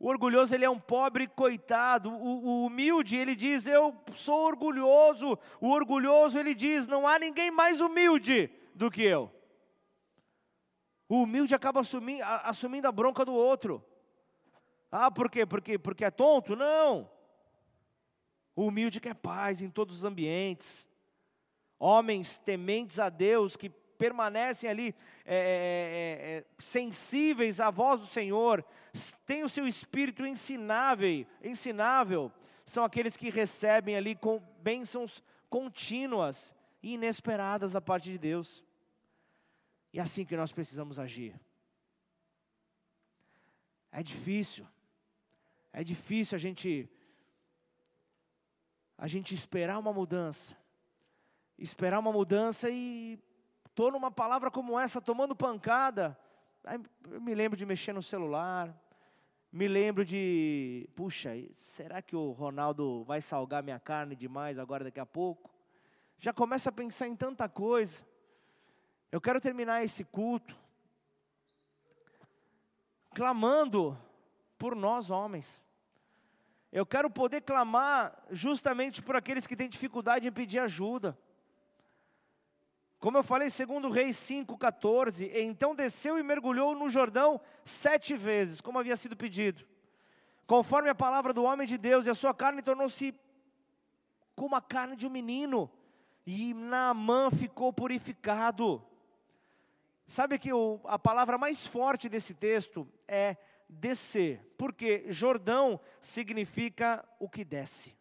O orgulhoso, ele é um pobre coitado. O, o, humilde, ele diz: Eu sou orgulhoso. O orgulhoso, ele diz: Não há ninguém mais humilde do que eu. O humilde acaba assumindo, assumindo a bronca do outro. Ah, por quê? Porque, porque é tonto? Não. O humilde quer paz em todos os ambientes. Homens tementes a Deus que permanecem ali é, é, é, é sensíveis à voz do Senhor, têm o seu espírito ensinável, ensinável, são aqueles que recebem ali com bênçãos contínuas e inesperadas da parte de Deus. E é assim que nós precisamos agir. É difícil, é difícil a gente a gente esperar uma mudança. Esperar uma mudança e estou numa palavra como essa, tomando pancada. Aí eu me lembro de mexer no celular, me lembro de, puxa, será que o Ronaldo vai salgar minha carne demais agora daqui a pouco? Já começa a pensar em tanta coisa. Eu quero terminar esse culto clamando por nós homens. Eu quero poder clamar justamente por aqueles que têm dificuldade em pedir ajuda. Como eu falei, segundo Reis 5,14, então desceu e mergulhou no Jordão sete vezes, como havia sido pedido. Conforme a palavra do homem de Deus, e a sua carne tornou-se como a carne de um menino, e Naamã ficou purificado. Sabe que o, a palavra mais forte desse texto é descer, porque Jordão significa o que desce.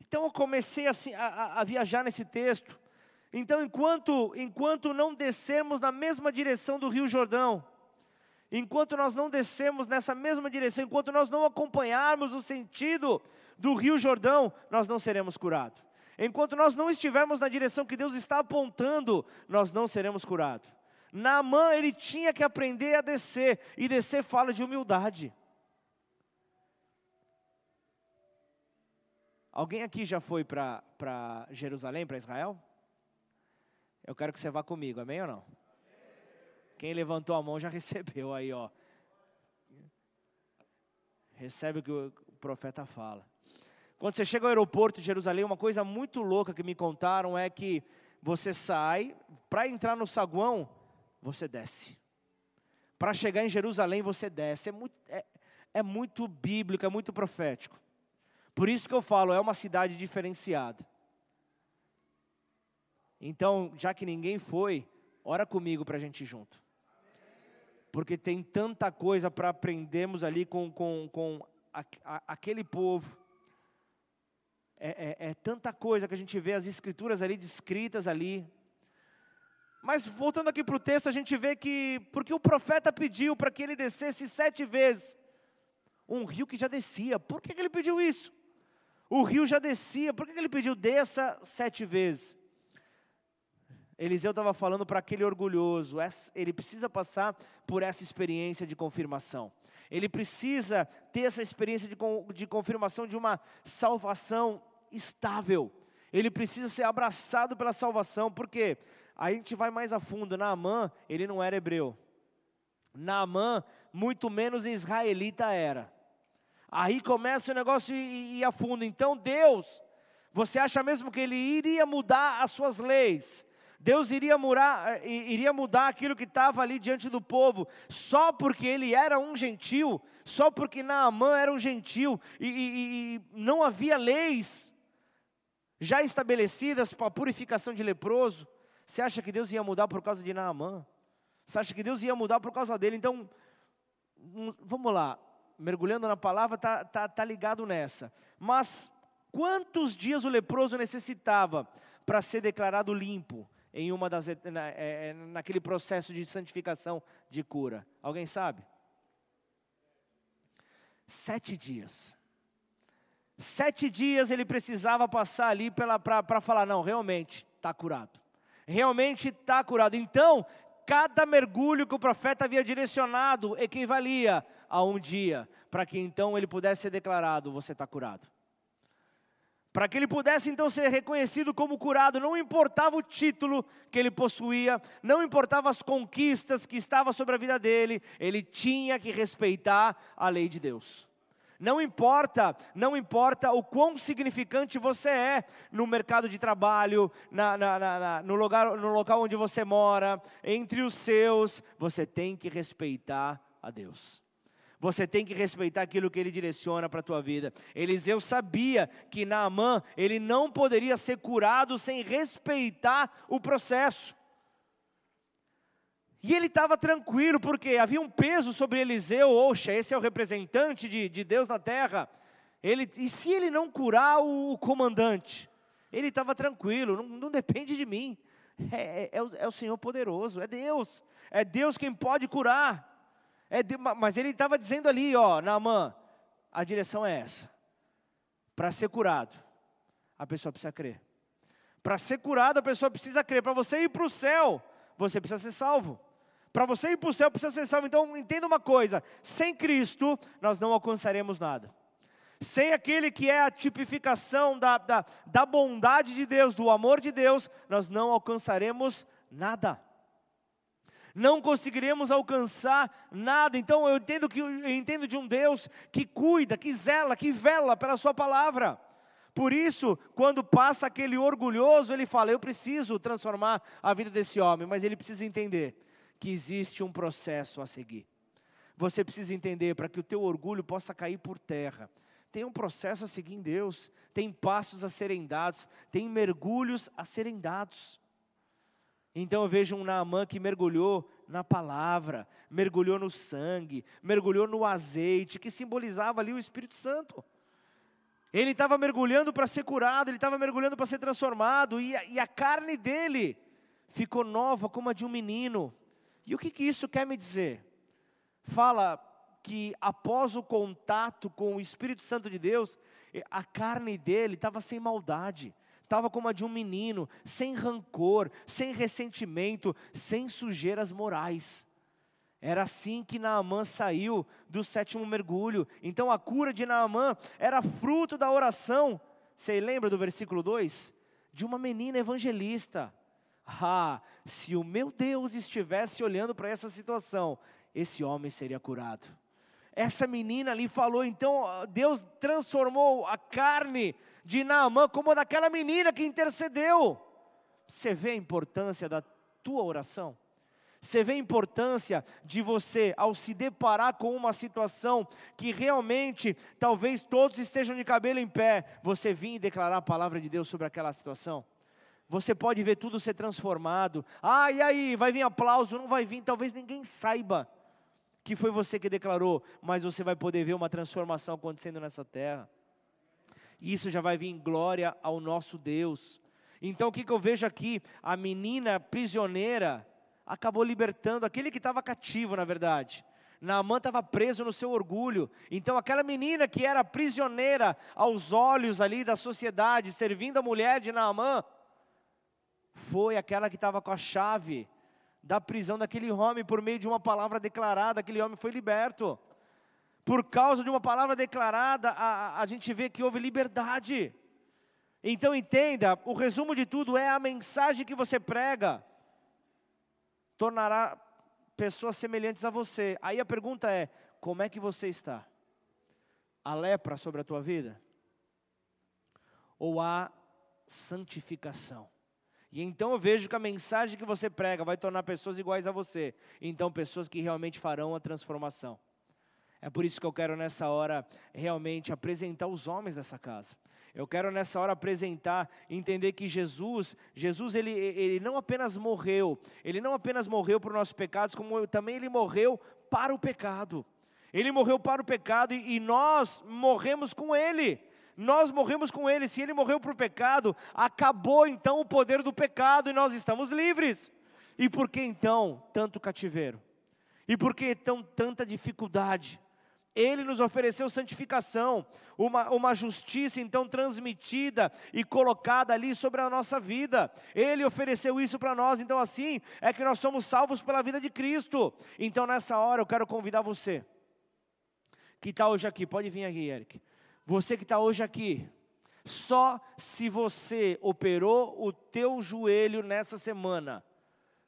Então eu comecei assim, a, a, viajar nesse texto. Então, enquanto, enquanto não descermos na mesma direção do Rio Jordão, enquanto nós não descemos nessa mesma direção, enquanto nós não acompanharmos o sentido do Rio Jordão, nós não seremos curados. Enquanto nós não estivermos na direção que Deus está apontando, nós não seremos curados. Naamã, ele tinha que aprender a descer, e descer fala de humildade. Alguém aqui já foi para Jerusalém, para Israel? Eu quero que você vá comigo, amém ou não? Quem levantou a mão já recebeu aí, ó. Recebe o que o profeta fala. Quando você chega ao aeroporto de Jerusalém, uma coisa muito louca que me contaram é que você sai, para entrar no saguão, você desce. Para chegar em Jerusalém, você desce. É muito, é, é muito bíblico, é muito profético. Por isso que eu falo, é uma cidade diferenciada. Então, já que ninguém foi, ora comigo para a gente ir junto. Porque tem tanta coisa para aprendermos ali com, com, com a, a, aquele povo. É, é, é tanta coisa que a gente vê as escrituras ali descritas ali. Mas voltando aqui para o texto, a gente vê que, porque o profeta pediu para que ele descesse sete vezes, um rio que já descia, por que, que ele pediu isso? O rio já descia, por que, que ele pediu desça sete vezes? Eliseu estava falando para aquele orgulhoso, ele precisa passar por essa experiência de confirmação. Ele precisa ter essa experiência de, de confirmação de uma salvação estável. Ele precisa ser abraçado pela salvação, porque Aí a gente vai mais a fundo. Naamã, ele não era hebreu. Naamã, muito menos israelita era. Aí começa o negócio e, e a fundo. Então Deus, você acha mesmo que ele iria mudar as suas leis? Deus iria mudar, iria mudar aquilo que estava ali diante do povo, só porque ele era um gentil, só porque Naamã era um gentil, e, e, e não havia leis já estabelecidas para a purificação de leproso. Você acha que Deus ia mudar por causa de Naamã? Você acha que Deus ia mudar por causa dele? Então, vamos lá, mergulhando na palavra, está tá, tá ligado nessa. Mas quantos dias o leproso necessitava para ser declarado limpo em uma das na, é, é, naquele processo de santificação de cura? Alguém sabe? Sete dias. Sete dias ele precisava passar ali para falar, não, realmente está curado realmente está curado. Então, cada mergulho que o profeta havia direcionado equivalia a um dia, para que então ele pudesse ser declarado: você está curado. Para que ele pudesse então ser reconhecido como curado, não importava o título que ele possuía, não importava as conquistas que estavam sobre a vida dele, ele tinha que respeitar a lei de Deus. Não importa, não importa o quão significante você é no mercado de trabalho, na, na, na, no, lugar, no local onde você mora, entre os seus, você tem que respeitar a Deus. Você tem que respeitar aquilo que ele direciona para a tua vida. Eliseu sabia que Naamã, ele não poderia ser curado sem respeitar o processo. E ele estava tranquilo, porque havia um peso sobre Eliseu, oxa, esse é o representante de, de Deus na terra. Ele, e se ele não curar o, o comandante? Ele estava tranquilo, não, não, depende de mim. É, é, é, o, é, o, Senhor poderoso, é Deus. É Deus quem pode curar. É de, mas ele estava dizendo ali, ó, Naamã, a direção é essa. Para ser curado, a pessoa precisa crer. Para ser curado, a pessoa precisa crer. Para você ir para o céu, você precisa ser salvo. Para você ir para o céu, precisa ser salvo. Então, entenda uma coisa: sem Cristo, nós não alcançaremos nada. Sem aquele que é a tipificação da, da, da bondade de Deus, do amor de Deus, nós não alcançaremos nada não conseguiremos alcançar nada. Então eu entendo que eu entendo de um Deus que cuida, que zela, que vela pela sua palavra. Por isso, quando passa aquele orgulhoso, ele fala: "Eu preciso transformar a vida desse homem", mas ele precisa entender que existe um processo a seguir. Você precisa entender para que o teu orgulho possa cair por terra. Tem um processo a seguir em Deus, tem passos a serem dados, tem mergulhos a serem dados. Então eu vejo um Naamã que mergulhou na palavra, mergulhou no sangue, mergulhou no azeite, que simbolizava ali o Espírito Santo. Ele estava mergulhando para ser curado, ele estava mergulhando para ser transformado, e a, e a, carne dele ficou nova como a de um menino. E o que, que isso quer me dizer? Fala que após o contato com o Espírito Santo de Deus, a carne dele estava sem maldade estava como a de um menino, sem rancor, sem ressentimento, sem sujeiras morais. Era assim que Naamã saiu do sétimo mergulho. Então a cura de Naamã era fruto da oração. Você lembra do versículo 2? De uma menina evangelista. Ah, se o meu Deus estivesse olhando para essa situação, esse homem seria curado. Essa menina ali falou, então Deus transformou a carne de Naamã como daquela menina que intercedeu. Você vê a importância da tua oração? Você vê a importância de você, ao se deparar com uma situação que realmente talvez todos estejam de cabelo em pé, você vir e declarar a palavra de Deus sobre aquela situação? Você pode ver tudo ser transformado. Ah, e aí? Vai vir aplauso? Não vai vir, talvez ninguém saiba que foi você que declarou, mas você vai poder ver uma transformação acontecendo nessa terra isso já vai vir em glória ao nosso Deus. Então o que, que eu vejo aqui? A menina prisioneira acabou libertando aquele que estava cativo, na verdade. Naamã estava preso no seu orgulho. Então, aquela menina que era prisioneira aos olhos ali da sociedade, servindo a mulher de Naamã, foi aquela que estava com a chave da prisão daquele homem por meio de uma palavra declarada. Aquele homem foi liberto por causa de uma palavra declarada, a, a gente vê que houve liberdade. Então entenda, o resumo de tudo é a mensagem que você prega tornará pessoas semelhantes a você. Aí a pergunta é: como é que você está? A lepra sobre a tua vida? Ou a santificação? E então eu vejo que a mensagem que você prega vai tornar pessoas iguais a você. Então, pessoas que realmente farão a transformação. É por isso que eu quero nessa hora realmente apresentar os homens dessa casa. Eu quero nessa hora apresentar, entender que Jesus, Jesus ele, ele não apenas morreu, ele não apenas morreu por nossos pecados, como também ele morreu para o pecado. Ele morreu para o pecado e, e nós morremos com ele. Nós morremos com ele. Se ele morreu para o pecado, acabou então o poder do pecado e nós estamos livres. E por que então tanto cativeiro? E por que então tanta dificuldade? Ele nos ofereceu santificação, uma, uma justiça então transmitida e colocada ali sobre a nossa vida. Ele ofereceu isso para nós, então assim é que nós somos salvos pela vida de Cristo. Então nessa hora eu quero convidar você, que está hoje aqui, pode vir aqui, Eric. Você que está hoje aqui, só se você operou o teu joelho nessa semana,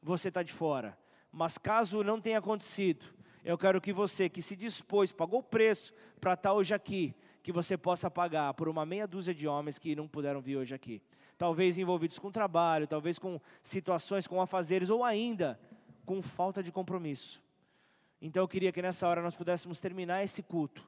você está de fora. Mas caso não tenha acontecido, eu quero que você que se dispôs, pagou o preço para estar tá hoje aqui, que você possa pagar por uma meia dúzia de homens que não puderam vir hoje aqui. Talvez envolvidos com trabalho, talvez com situações, com afazeres, ou ainda com falta de compromisso. Então eu queria que nessa hora nós pudéssemos terminar esse culto,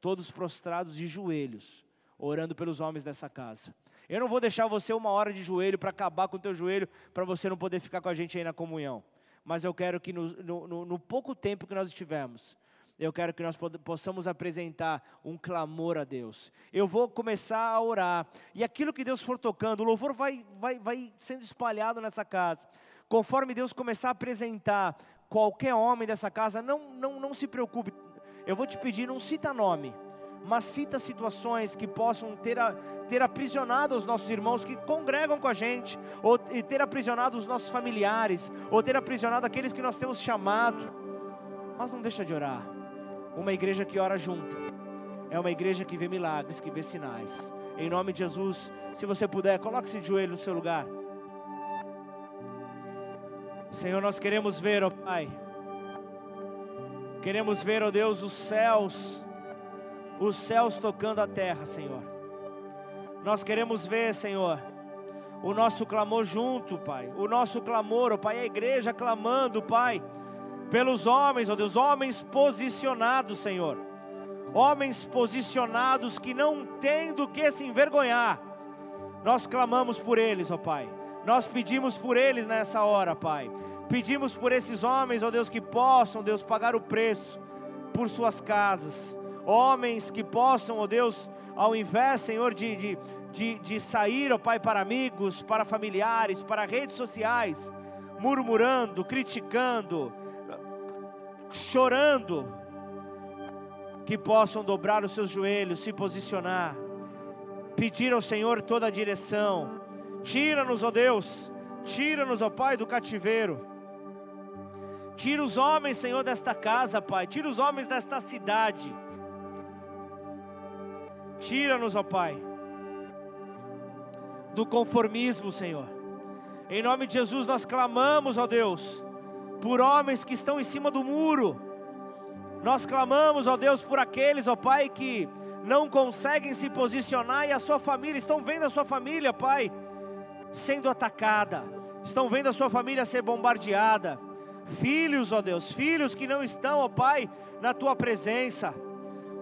todos prostrados de joelhos, orando pelos homens dessa casa. Eu não vou deixar você uma hora de joelho para acabar com o teu joelho, para você não poder ficar com a gente aí na comunhão mas eu quero que no, no, no pouco tempo que nós estivermos, eu quero que nós possamos apresentar um clamor a Deus. Eu vou começar a orar, e aquilo que Deus for tocando, o louvor vai, vai, vai sendo espalhado nessa casa. Conforme Deus começar a apresentar qualquer homem dessa casa, não, não, não se preocupe, eu vou te pedir, não cita nome, mas cita situações que possam ter, a, ter aprisionado os nossos irmãos que congregam com a gente, ou ter aprisionado os nossos familiares, ou ter aprisionado aqueles que nós temos chamado. Mas não deixa de orar. Uma igreja que ora junta é uma igreja que vê milagres, que vê sinais. Em nome de Jesus, se você puder, coloque-se de joelho no seu lugar. Senhor, nós queremos ver, ó Pai, queremos ver, ó Deus, os céus os céus tocando a terra, Senhor. Nós queremos ver, Senhor, o nosso clamor junto, Pai. O nosso clamor, ó Pai, a igreja clamando, Pai, pelos homens, ó Deus, homens posicionados, Senhor. Homens posicionados que não têm do que se envergonhar. Nós clamamos por eles, ó Pai. Nós pedimos por eles nessa hora, Pai. Pedimos por esses homens, ó Deus, que possam, Deus, pagar o preço por suas casas homens que possam, ó Deus, ao invés, Senhor, de, de, de, de sair, ó Pai, para amigos, para familiares, para redes sociais, murmurando, criticando, chorando, que possam dobrar os seus joelhos, se posicionar, pedir ao Senhor toda a direção. Tira-nos, ó Deus, tira-nos, ó Pai, do cativeiro. Tira os homens, Senhor, desta casa, Pai. Tira os homens desta cidade. Tira-nos, ó Pai, do conformismo, Senhor. Em nome de Jesus nós clamamos, ó Deus, por homens que estão em cima do muro. Nós clamamos, ó Deus, por aqueles, ó Pai, que não conseguem se posicionar e a sua família, estão vendo a sua família, Pai, sendo atacada, estão vendo a sua família ser bombardeada. Filhos, ó Deus, filhos que não estão, ó Pai, na tua presença.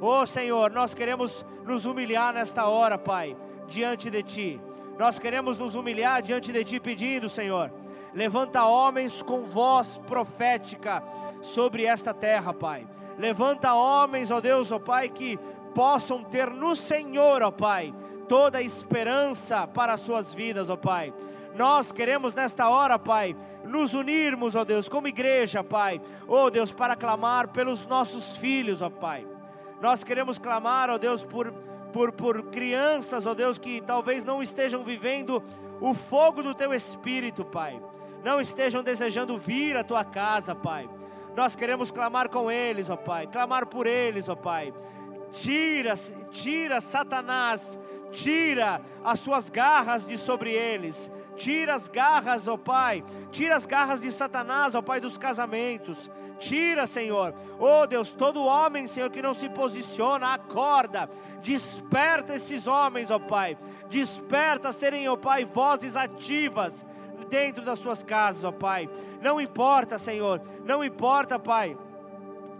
Oh Senhor, nós queremos nos humilhar nesta hora, Pai, diante de Ti. Nós queremos nos humilhar diante de Ti, pedindo, Senhor, levanta homens com voz profética sobre esta terra, Pai. Levanta homens, ó Deus, ó Pai, que possam ter no Senhor, ó Pai, toda a esperança para as suas vidas, ó Pai. Nós queremos nesta hora, Pai, nos unirmos, ó Deus, como igreja, Pai, ó Deus, para clamar pelos nossos filhos, ó Pai. Nós queremos clamar, ó Deus, por, por, por crianças, ó Deus, que talvez não estejam vivendo o fogo do teu espírito, Pai. Não estejam desejando vir à tua casa, Pai. Nós queremos clamar com eles, ó Pai, clamar por eles, ó Pai. Tira, tira Satanás, tira as suas garras de sobre eles, tira as garras, ó Pai, tira as garras de Satanás, ó Pai, dos casamentos, tira, Senhor, ó Deus, todo homem, Senhor, que não se posiciona, acorda, desperta esses homens, ó Pai, desperta serem, ó Pai, vozes ativas dentro das suas casas, ó Pai, não importa, Senhor, não importa, Pai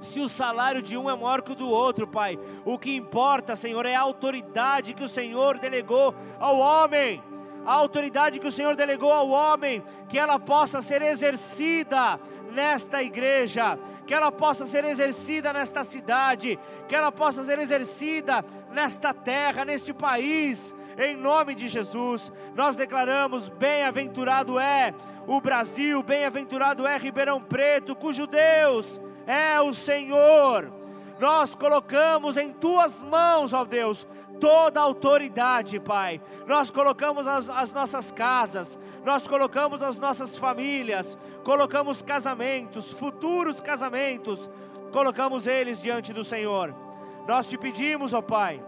se o salário de um é maior que o do outro, Pai. O que importa, Senhor, é a autoridade que o Senhor delegou ao homem. A autoridade que o Senhor delegou ao homem, que ela possa ser exercida nesta igreja, que ela possa ser exercida nesta cidade, que ela possa ser exercida nesta terra, neste país, em nome de Jesus. Nós declaramos: bem-aventurado é o Brasil, bem-aventurado é Ribeirão Preto, cujo Deus é o Senhor. Nós colocamos em tuas mãos, ó Deus, toda a autoridade, Pai. Nós colocamos as, as, nossas casas, nós colocamos as nossas famílias, colocamos casamentos, futuros casamentos, colocamos eles diante do Senhor. Nós te pedimos, ó Pai,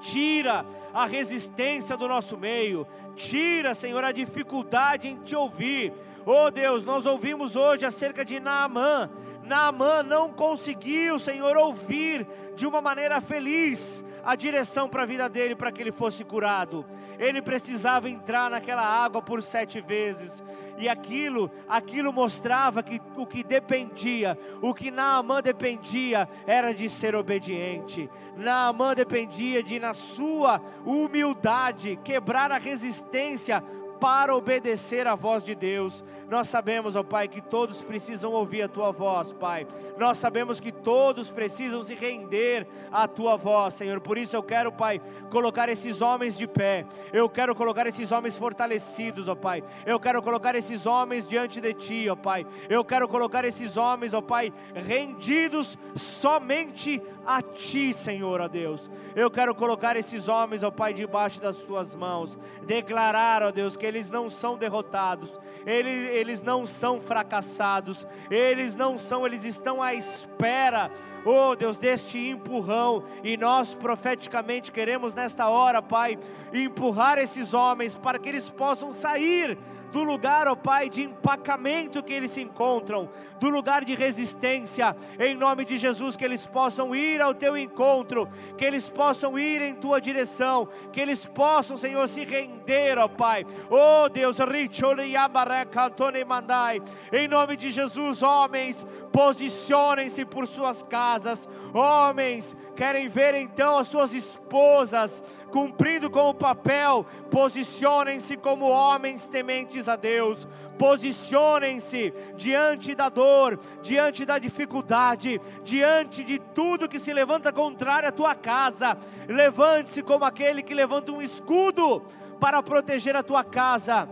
tira a resistência do nosso meio, tira, Senhor, a dificuldade em te ouvir. Oh Deus, nós ouvimos hoje acerca de Naamã. Naamã não conseguiu, Senhor, ouvir de uma maneira feliz a direção para a vida dele para que ele fosse curado. Ele precisava entrar naquela água por sete vezes. E aquilo, aquilo mostrava que o que dependia, o que Naamã dependia era de ser obediente. Naamã dependia de na sua humildade quebrar a resistência para obedecer à voz de Deus. Nós sabemos, ó Pai, que todos precisam ouvir a tua voz, Pai. Nós sabemos que todos precisam se render à tua voz, Senhor. Por isso eu quero, Pai, colocar esses homens de pé. Eu quero colocar esses homens fortalecidos, ó Pai. Eu quero colocar esses homens diante de ti, ó Pai. Eu quero colocar esses homens, ó Pai, rendidos somente a ti, Senhor, ó Deus. Eu quero colocar esses homens, ó Pai, debaixo das tuas mãos. Declarar, ó Deus, que eles não são derrotados, eles, eles não são fracassados, eles não são, eles estão à espera. Oh Deus, deste empurrão, e nós profeticamente queremos nesta hora, Pai, empurrar esses homens para que eles possam sair do lugar, ó Pai, de empacamento que eles se encontram, do lugar de resistência, em nome de Jesus, que eles possam ir ao teu encontro, que eles possam ir em tua direção, que eles possam, Senhor, se render, ó Pai, oh Deus, em nome de Jesus, homens, posicionem-se por suas casas, homens, querem ver então as suas esposas cumprindo com o papel, posicionem-se como homens tementes a Deus, posicionem-se diante da dor, diante da dificuldade, diante de tudo que se levanta contrário à tua casa. Levante-se como aquele que levanta um escudo para proteger a tua casa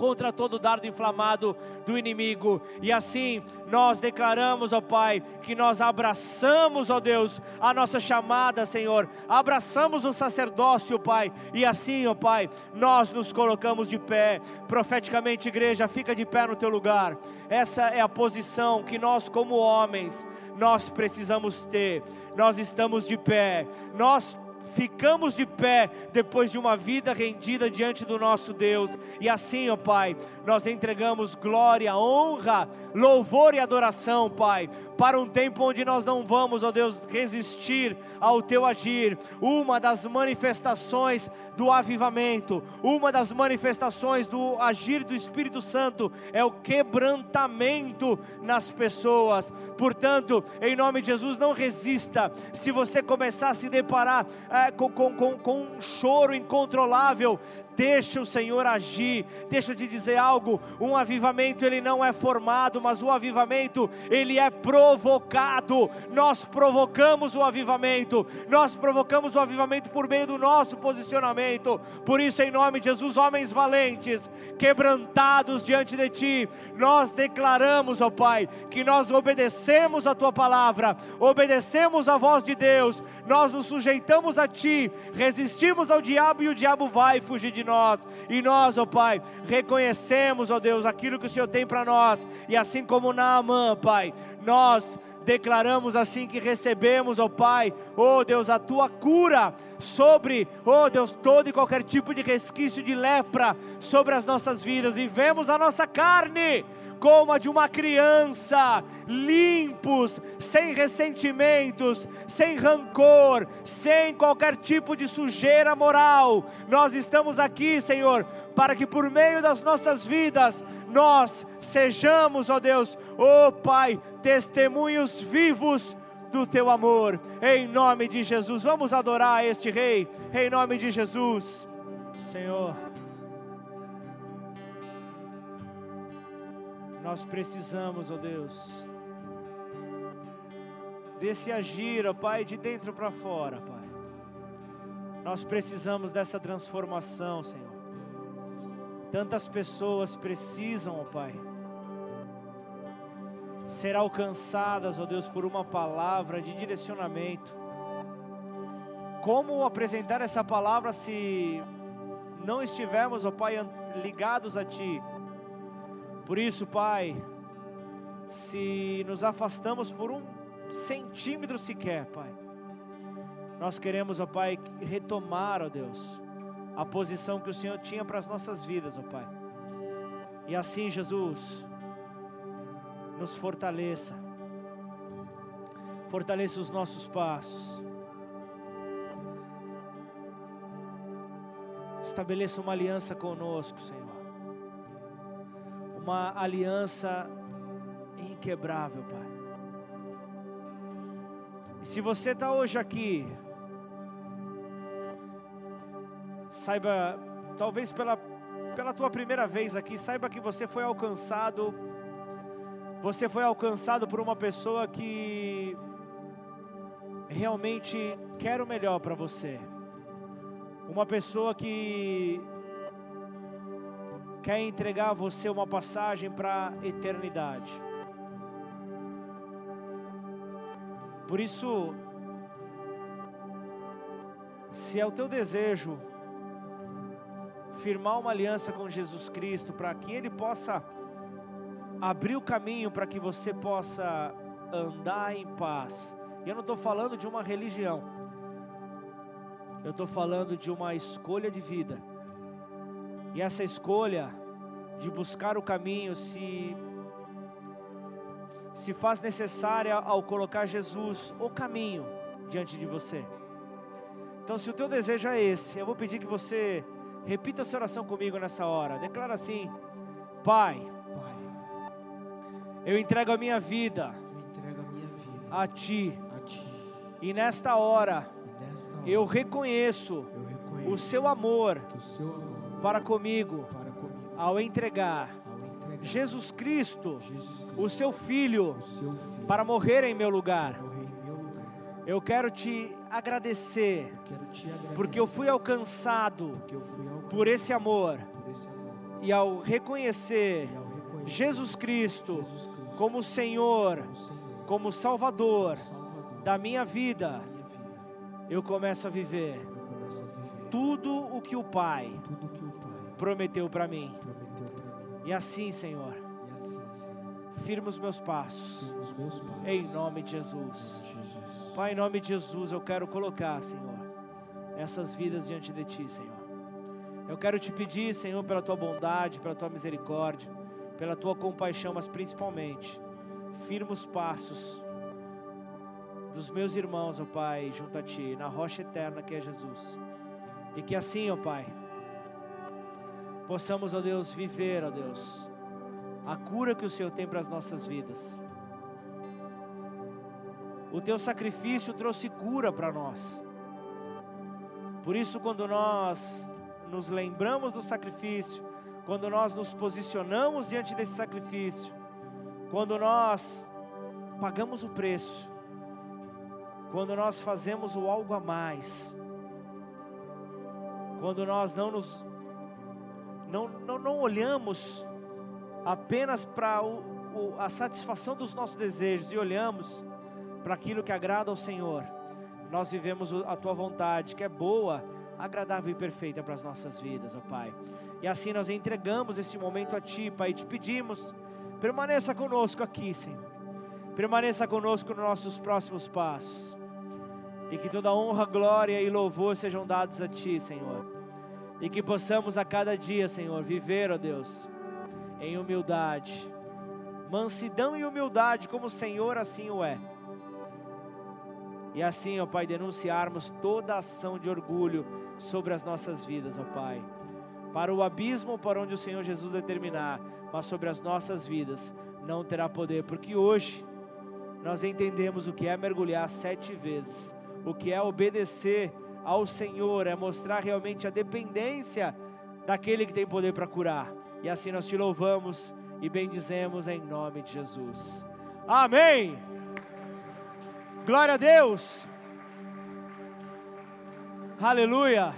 contra todo dardo inflamado do inimigo. E assim nós declaramos, ó Pai, que nós abraçamos, ó Deus, a nossa chamada, Senhor. Abraçamos o sacerdócio, Pai. E assim, ó Pai, nós nos colocamos de pé. Profeticamente, igreja, fica de pé no teu lugar. Essa é a posição que nós como homens nós precisamos ter. Nós estamos de pé. Nós ficamos de pé depois de uma vida rendida diante do nosso Deus. E assim, ó Pai, nós entregamos glória, honra, louvor e adoração, Pai, para um tempo onde nós não vamos, ó Deus, resistir ao teu agir. Uma das manifestações do avivamento, uma das manifestações do agir do Espírito Santo é o quebrantamento nas pessoas. Portanto, em nome de Jesus, não resista. Se você começar a se deparar é, com, com, com, com um choro incontrolável, Deixa o Senhor agir. Deixa eu te dizer algo, um avivamento ele não é formado, mas o avivamento ele é provocado. Nós provocamos o avivamento. Nós provocamos o avivamento por meio do nosso posicionamento. Por isso em nome de Jesus, homens valentes, quebrantados diante de ti, nós declaramos, ó Pai, que nós obedecemos a tua palavra, obedecemos a voz de Deus, nós nos sujeitamos a ti, resistimos ao diabo e o diabo vai fugir de nós nós. E nós, ó Pai, reconhecemos, ó Deus, aquilo que o Senhor tem para nós. E assim como Naamã, Pai, nós declaramos assim que recebemos, ó Pai, ó Deus, a tua cura sobre, ó Deus, todo e qualquer tipo de resquício de lepra sobre as nossas vidas e vemos a nossa carne como a de uma criança, limpos, sem ressentimentos, sem rancor, sem qualquer tipo de sujeira moral. Nós estamos aqui, Senhor, para que por meio das nossas vidas nós sejamos, ó Deus, ó Pai, testemunhos vivos do teu amor, em nome de Jesus. Vamos adorar este Rei, em nome de Jesus, Senhor. Nós precisamos, ó Deus, desse agir, ó Pai, de dentro para fora, Pai. Nós precisamos dessa transformação, Senhor. Tantas pessoas precisam, ó Pai, ser alcançadas, ó Deus, por uma palavra de direcionamento. Como apresentar essa palavra se não estivermos, ó Pai, ligados a Ti? Por isso, Pai, se nos afastamos por um centímetro sequer, Pai, nós queremos, ó Pai, retomar, ó Deus, a posição que o Senhor tinha para as nossas vidas, ó Pai. E assim, Jesus, nos fortaleça, fortaleça os nossos passos, estabeleça uma aliança conosco, Senhor, uma aliança inquebrável, Pai. E se você está hoje aqui, saiba, talvez pela, pela tua primeira vez aqui, saiba que você foi alcançado você foi alcançado por uma pessoa que realmente quer o melhor para você. Uma pessoa que quer entregar a você uma passagem para a eternidade. Por isso, se é o teu desejo firmar uma aliança com Jesus Cristo para que Ele possa abrir o caminho para que você possa andar em paz. E eu não estou falando de uma religião, eu estou falando de uma escolha de vida. E essa escolha de buscar o caminho se se faz necessária ao colocar Jesus o caminho diante de você. Então, se o teu desejo é esse, eu vou pedir que você repita essa oração comigo nessa hora. Declara assim: Pai, eu entrego a minha vida, a, minha vida a, ti. a ti. E nesta hora, e nesta hora eu, reconheço eu reconheço o seu amor, o seu amor para, comigo, para comigo, ao entregar, ao entregar Jesus, Cristo, Jesus Cristo, o seu Filho, o seu filho, para morrer em meu lugar. Eu quero te agradecer, quero te agradecer porque eu fui alcançado eu fui alcançado por esse amor, por esse amor. e ao reconhecer E ao reconhecer Jesus Cristo Jesus Cristo como Senhor, como Senhor, como Salvador Salvador da minha vida, da minha vida, eu começo a viver começo a viver tudo o que o Pai que o Pai prometeu para mim. mim. E assim, Senhor, E assim, Senhor, firma os meus passos, os meus passos. em nome de Jesus. Jesus. Pai, em nome de Jesus, eu quero colocar, Senhor, essas vidas diante de Ti, Senhor. Eu quero te pedir, Senhor, pela Tua bondade, pela Tua misericórdia, pela Tua compaixão, mas principalmente, firma os passos dos meus irmãos, ó Pai, junto a Ti, na rocha eterna que é Jesus. E que assim, ó Pai, possamos, ó Deus, viver, ó Deus, a cura que o Senhor tem para as nossas vidas. O teu sacrifício trouxe cura para nós. Por isso, quando nós nos lembramos do sacrifício, quando nós nos posicionamos diante desse sacrifício, quando nós pagamos o preço, quando nós fazemos o algo a mais, quando nós não nos não, não, não olhamos apenas para a satisfação dos nossos desejos e olhamos para aquilo que agrada ao Senhor, nós vivemos a tua vontade, que é boa, agradável e perfeita para as nossas vidas, ó Pai. E assim nós entregamos esse momento a Ti, Pai, e te pedimos, permaneça conosco aqui, Senhor. Permaneça conosco nos nossos próximos passos. E que toda honra, glória e louvor sejam dados a Ti, Senhor. E que possamos a cada dia, Senhor, viver, ó Deus, em humildade, mansidão e humildade, como o Senhor assim o é. E assim, ó Pai, denunciarmos toda ação de orgulho sobre as nossas vidas, ó Pai. Para o abismo para onde o Senhor Jesus determinar, mas sobre as nossas vidas não terá poder, porque hoje nós entendemos o que é mergulhar sete vezes, o que é obedecer ao Senhor, é mostrar realmente a dependência daquele que tem poder para curar. E assim nós te louvamos e bendizemos em nome de Jesus. Amém. Glória a Deus. Aleluia.